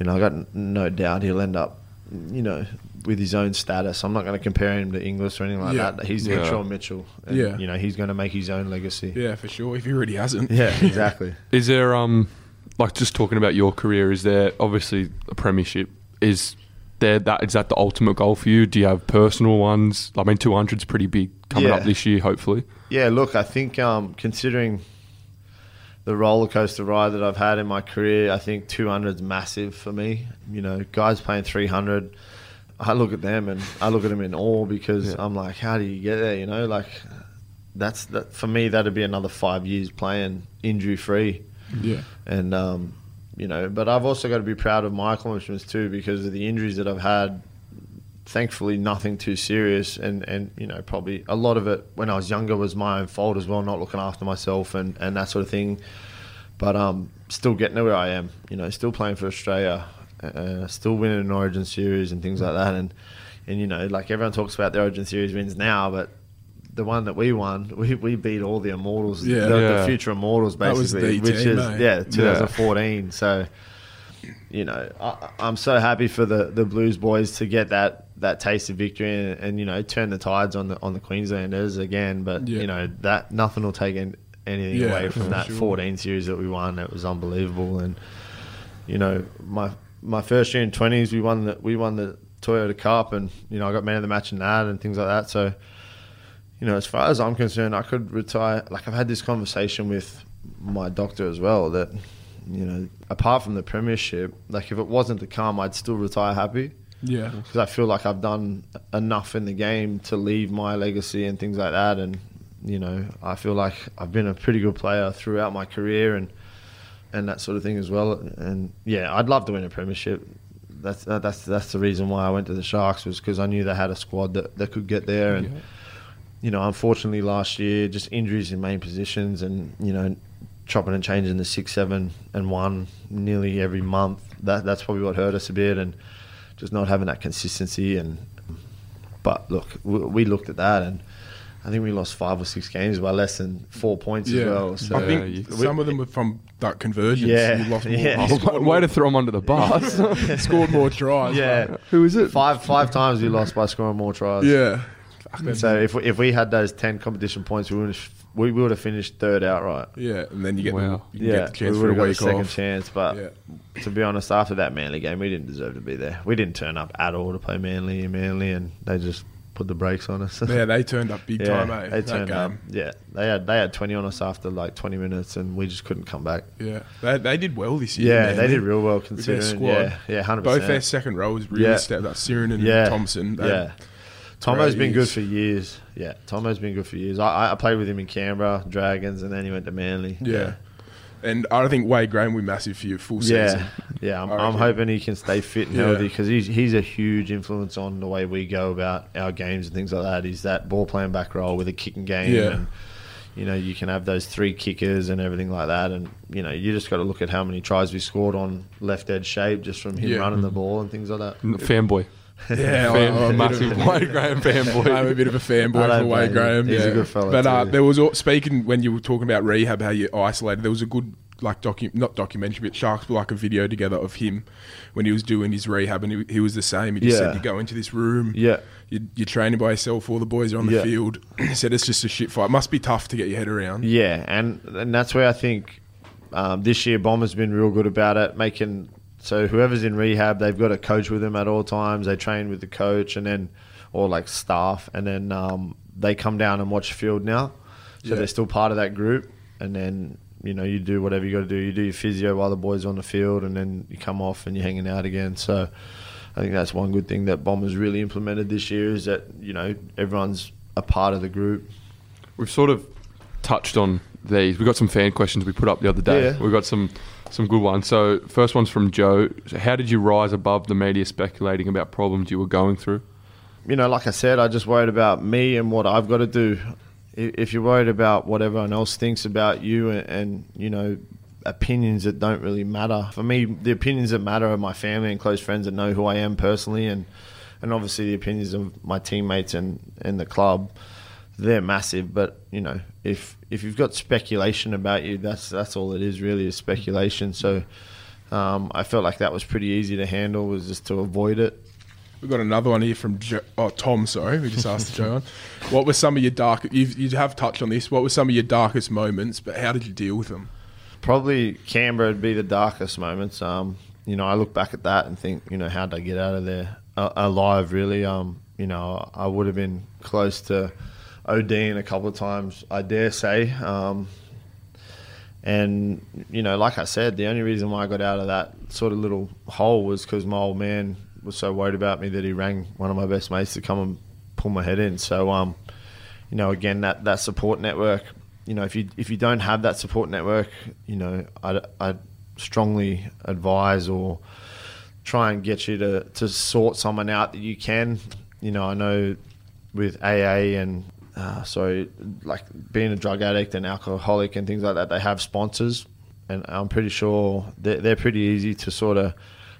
you know, I got no doubt he'll end up, you know, with his own status. I'm not going to compare him to Inglis or anything like Yeah. that. He's Yeah. Mitchell Mitchell. And, Yeah. you know, he's going to make his own legacy. Yeah, for sure. If he already hasn't. Yeah, exactly. Is there um like just talking about your career? Is there obviously a premiership? Is there that is that the ultimate goal for you? Do you have personal ones? I mean, two hundred's pretty big coming Yeah. up this year, hopefully. Yeah, look, I think um, considering the roller coaster ride that I've had in my career, I think 200 is massive for me. You know, guys playing 300, I look at them and I look at them in awe because Yeah. I'm like, how do you get there? You know, like that's that for me. That'd be another five years playing injury free. Yeah. and um, you know, but I've also got to be proud of my accomplishments too because of the injuries that I've had. Thankfully, nothing too serious, and and you know, probably a lot of it when I was younger was my own fault as well, not looking after myself and and that sort of thing. But um, still getting to where I am, you know, still playing for Australia, uh, still winning an Origin series and things like that, and and you know, like everyone talks about the Origin series wins now, but the one that we won, we, we beat all the immortals, Yeah. the, Yeah. the future immortals, basically, which team, is mate. yeah, 2014. So, you know, I, I'm so happy for the, the Blues boys to get that, that taste of victory and, and you know turn the tides on the on the Queenslanders again. But Yeah. you know that nothing will take an, anything Yeah, away from that sure. 14 series that we won. It was unbelievable, and you know my my first year in 20s, we won the we won the Toyota Cup, and you know I got man of the match in that and things like that. So you know, as far as I'm concerned, I could retire. Like I've had this conversation with my doctor as well that you know, apart from the premiership, like if it wasn't to come, I'd still retire happy Yeah. because I feel like I've done enough in the game to leave my legacy and things like that. And you know, I feel like I've been a pretty good player throughout my career and and that sort of thing as well. And yeah, I'd love to win a premiership. That's that's that's the reason why I went to the Sharks was because I knew they had a squad that, that could get there. And you know, unfortunately last year just injuries in main positions and you know chopping and changing the six, seven, and one nearly every month. That that's probably what hurt us a bit and just not having that consistency and but look we, we looked at that and I think we lost five or six games by less than four points Yeah. as well. So I think you- some of them were from that conversions. Yeah, You lost more. yeah. you Oh, way more- to throw them under the bus. scored more tries. yeah, Who is it? five five times we lost by scoring more tries. Yeah. Fuck, So if we, if we had those ten competition points, we would have, we would have finished third outright. yeah, and then you get, Wow. the, you Yeah, get the chance we would have got a second off. chance. But Yeah. to be honest, after that Manly game, we didn't deserve to be there. We didn't turn up at all to play Manly and Manly, and they just put the brakes on us. Yeah, they turned up big Yeah, time, eh? they that turned game. up. Yeah, they had they had twenty on us after like twenty minutes, and we just couldn't come back. Yeah, they, they did well this year. Yeah, man. they did real well With their squad. Yeah, yeah, hundred Both their percent. second rows really Yeah. stepped up. Siren and Yeah, Thompson. They- yeah. Tomo's great been good for years. Yeah, Tomo's been good for years. I, I played with him in Canberra Dragons, and then he went to Manly. Yeah. And I think Wade Graham will be massive for you full season. Yeah, yeah. I'm, I I'm hoping he can stay fit and Yeah. healthy because he's he's a huge influence on the way we go about our games and things like that. He's that ball playing back role with a kicking game, Yeah. and you know, you can have those three kickers and everything like that, and you know, you just got to look at how many tries we scored on left edge shape just from him Yeah. running the mm. ball and things like that. Fanboy. Yeah, Fan, I'm a bit massive of- Wade Graham fanboy. I'm a bit of a I fanboy for Wade Graham. him. He's a good fella But uh, too. there was speaking when you were talking about rehab, how you isolated. There was a good like docu not documentary, but Sharks put like a video together of him when he was doing his rehab, and he, he was the same. He just Yeah. said you go into this room, Yeah. you, you're training by yourself. All the boys are on the Yeah. field. he said it's just a shit fight. It must be tough to get your head around. Yeah, and and that's where I think um, this year Bomber's been real good about it, making so whoever's in rehab, they've got a coach with them at all times. They train with the coach, and then or like staff, and then um, they come down and watch the field now. So Yeah. they're still part of that group, and then you know you do whatever you got to do. You do your physio while the boys are on the field, and then you come off and you're hanging out again. So. I think that's one good thing that Bombers really implemented this year is that you know everyone's a part of the group. We've sort of touched on these. We got some fan questions we put up the other day. Yeah. We got some some good ones. So first one's from Joe. So how did you rise above the media speculating about problems you were going through? you know, like I said, I just worried about me and what I've got to do. If you're worried about what everyone else thinks about you and, and you know, opinions that don't really matter. For me, the opinions that matter are my family and close friends that know who I am personally, and and obviously the opinions of my teammates and, and the club. They're massive, but you know, if if you've got speculation about you, that's that's all it is really is speculation. So. Um, I felt like that was pretty easy to handle, was just to avoid it. We've got another one here from jo- oh Tom. Sorry, we just asked Joe. on. What were some of your dark? You've, you have touched on this. What were some of your darkest moments? But how did you deal with them? Probably Canberra would be the darkest moments. Um, you know, I look back at that and think, you know, how did I get out of there alive? Really, um, you know, I would have been close to ODing a couple of times. I dare say. Um, and you know, like I said, the only reason why I got out of that sort of little hole was because my old man was so worried about me that he rang one of my best mates to come and pull my head in. So, um, you know, again, that, that support network. You know, if you if you don't have that support network, you know, I I strongly advise or try and get you to to sort someone out that you can. You know, I know with AA and uh, sorry, like being a drug addict and alcoholic and things like that, they have sponsors, and I'm pretty sure they're, they're pretty easy to sort of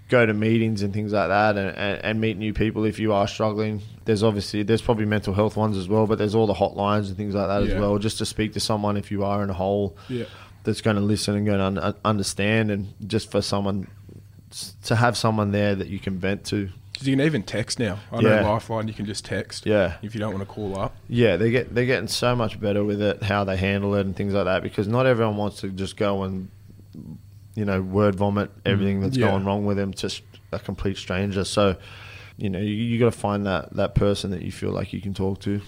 go to meetings and things like that and, and, and meet new people if you are struggling. There's obviously there's probably mental health ones as well, but there's all the hotlines and things like that Yeah. as well, just to speak to someone if you are in a hole Yeah. that's going to listen and going to un- understand, and just for someone to have someone there that you can vent to. 'Cause you can even text now. I Yeah. know Lifeline. You can just text. Yeah. If you don't want to call up. Yeah, they get they're getting so much better with it, how they handle it and things like that. Because not everyone wants to just go and you know word vomit everything that's Yeah. going wrong with them to a complete stranger. So you know you, you got to find that that person that you feel like you can talk to.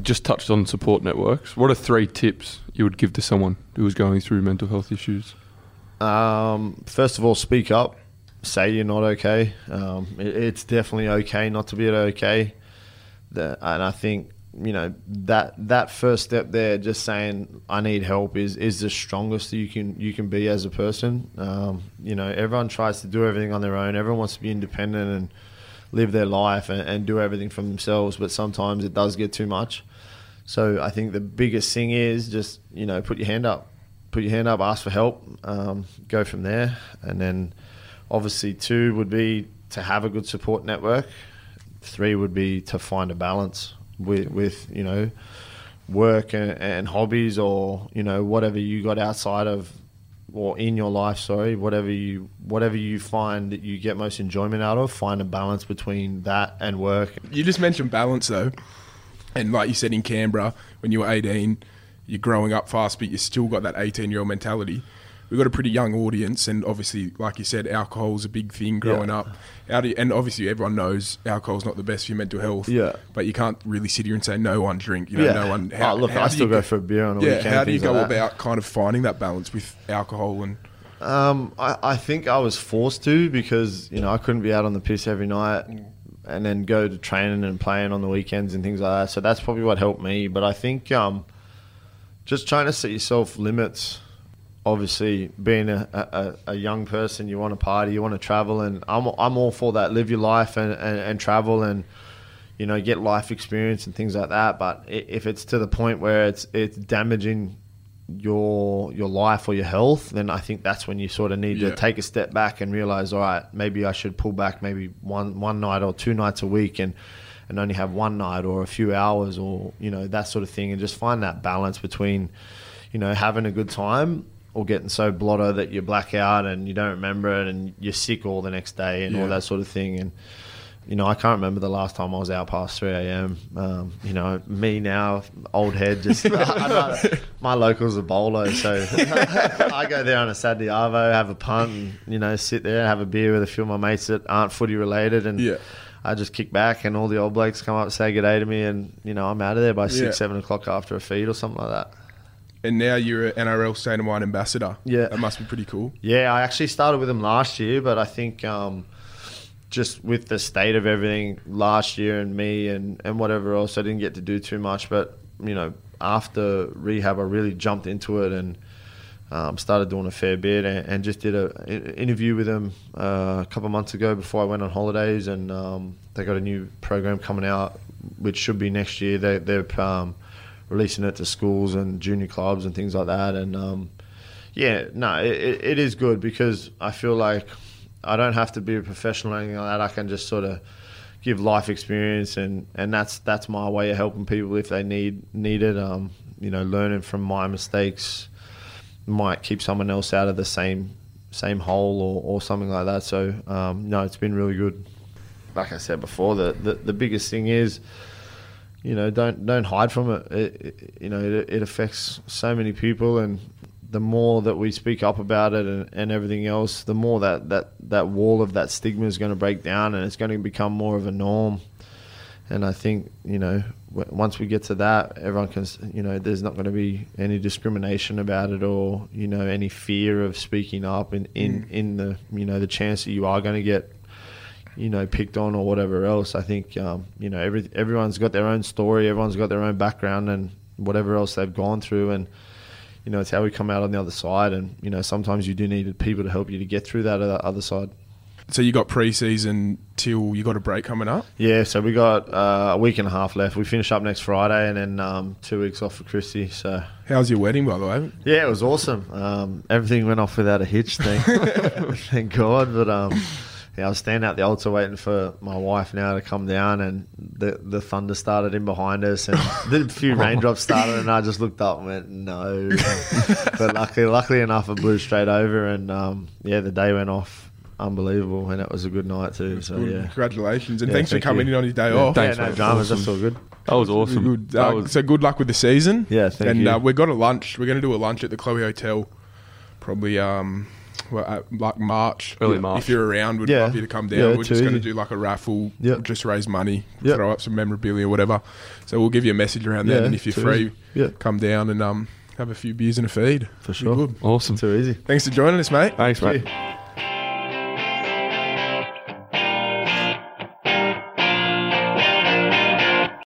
Just touched on support networks. What are three tips you would give to someone who is going through mental health issues? Um, first of all, speak up. Say you're not okay. Um, it, it's definitely okay not to be okay. The, and I think you know that that first step there, just saying I need help, is is the strongest you can you can be as a person. Um, you know, everyone tries to do everything on their own. Everyone wants to be independent and live their life and, and do everything for themselves. But sometimes it does get too much. So I think the biggest thing is just you know put your hand up, put your hand up, ask for help, um, go from there, and then obviously two would be to have a good support network. Three would be to find a balance with with you know work and, and hobbies or you know whatever you got outside of or in your life. Sorry, whatever you whatever you find that you get most enjoyment out of, find a balance between that and work. You just mentioned balance though, and like you said in Canberra when you were 18, you're growing up fast, but you still got that 18 year old mentality. We've got a pretty young audience, and obviously, like you said, alcohol's a big thing growing Yeah. up. How do you, and obviously, everyone knows alcohol's not the best for your mental health. Yeah. But you can't really sit here and say no one drink. You know, Yeah. no one. Oh, look, I still you go for a beer on a yeah. weekend, How do you go like about kind of finding that balance with alcohol and? Um, I, I think I was forced to because you know I couldn't be out on the piss every night and then go to training and playing on the weekends and things like that. So that's probably what helped me. But I think um, just trying to set yourself limits. Obviously, being a, a, a young person, you want to party, you want to travel, and I'm I'm all for that. Live your life and, and, and travel, and you know, get life experience and things like that. But if it's to the point where it's it's damaging your your life or your health, then I think that's when you sort of need Yeah. to take a step back and realize, all right, maybe I should pull back maybe one one night or two nights a week and and only have one night or a few hours or you know that sort of thing, and just find that balance between you know having a good time or getting so blotto that you black out and you don't remember it and you're sick all the next day and Yeah. all that sort of thing and you know, I can't remember the last time I was out past 3 a.m. Um, you know, me now, old head, just I'd rather- my local's a bowler, so I go there on a Saturday arvo, have a punt, and you know, sit there, have a beer with a few of my mates that aren't footy related, and Yeah. I just kick back, and all the old blokes come up, say good day to me, and you know, I'm out of there by six, Yeah. seven o'clock after a feed or something like that. And now you're an NRL State of Mind ambassador. Yeah. That must be pretty cool. Yeah, I actually started with them last year, but I think um, just with the state of everything last year and me and, and whatever else, I didn't get to do too much. But, you know, after rehab, I really jumped into it and um, started doing a fair bit and, and just did a an interview with them uh, a couple of months ago before I went on holidays. And um, they got a new program coming out, which should be next year. They, they're um, releasing it to schools and junior clubs and things like that. And, um, yeah, no, it, it is good because I feel like I don't have to be a professional or anything like that. I can just sort of give life experience, and, and that's that's my way of helping people if they need need it. Um, you know, learning from my mistakes might keep someone else out of the same same hole or, or something like that. So um, no, it's been really good. Like I said before, the, the the biggest thing is you know don't don't hide from it. it, it you know it, it affects so many people and the more that we speak up about it and, and everything else the more that, that that wall of that stigma is going to break down and it's going to become more of a norm and I think you know once we get to that everyone can you know there's not going to be any discrimination about it or you know any fear of speaking up in in, mm. in the you know the chance that you are going to get you know, picked on or whatever else. I think, um, you know, every everyone's got their own story, everyone's got their own background and whatever else they've gone through, and you know, it's how we come out on the other side. And you know, sometimes you do need people to help you to get through that other side. So you got pre-season till you got a break coming up. Yeah, so we got uh, a week and a half left. We finish up next Friday, and then um, two weeks off for Christy. So How's your wedding, by the way? yeah, it was awesome. Um, everything went off without a hitch, thank, thank God. But um, yeah, I was standing out the altar waiting for my wife now to come down, and the the thunder started in behind us, and the few raindrops started, and I just looked up and went, no. but luckily, luckily enough, it blew straight over, and um, yeah, the day went off unbelievable, and it was a good night too. So Good. yeah. Congratulations, and Yeah, thanks for coming you. in on your day Yeah, off. thanks, yeah, no mate. dramas. Awesome. That's all good. That was awesome. Good. That Uh, was- so good luck with the season. Yeah, thank and you. uh, we've got a lunch. We're going to do a lunch at the Chloe Hotel, probably um, well, uh, like March. Early If- March. If you're around, we'd Yeah. love you to come down. Yeah, We're just going to do like a raffle. Yeah. Just raise money, Yeah. throw up some memorabilia, whatever. So we'll give you a message around then, Yeah, and if you're free, easy. Yeah. come down and um, have a few beers and a feed. For sure. Good. awesome. Too easy. Thanks for joining us, mate. Thanks, Thank mate. you.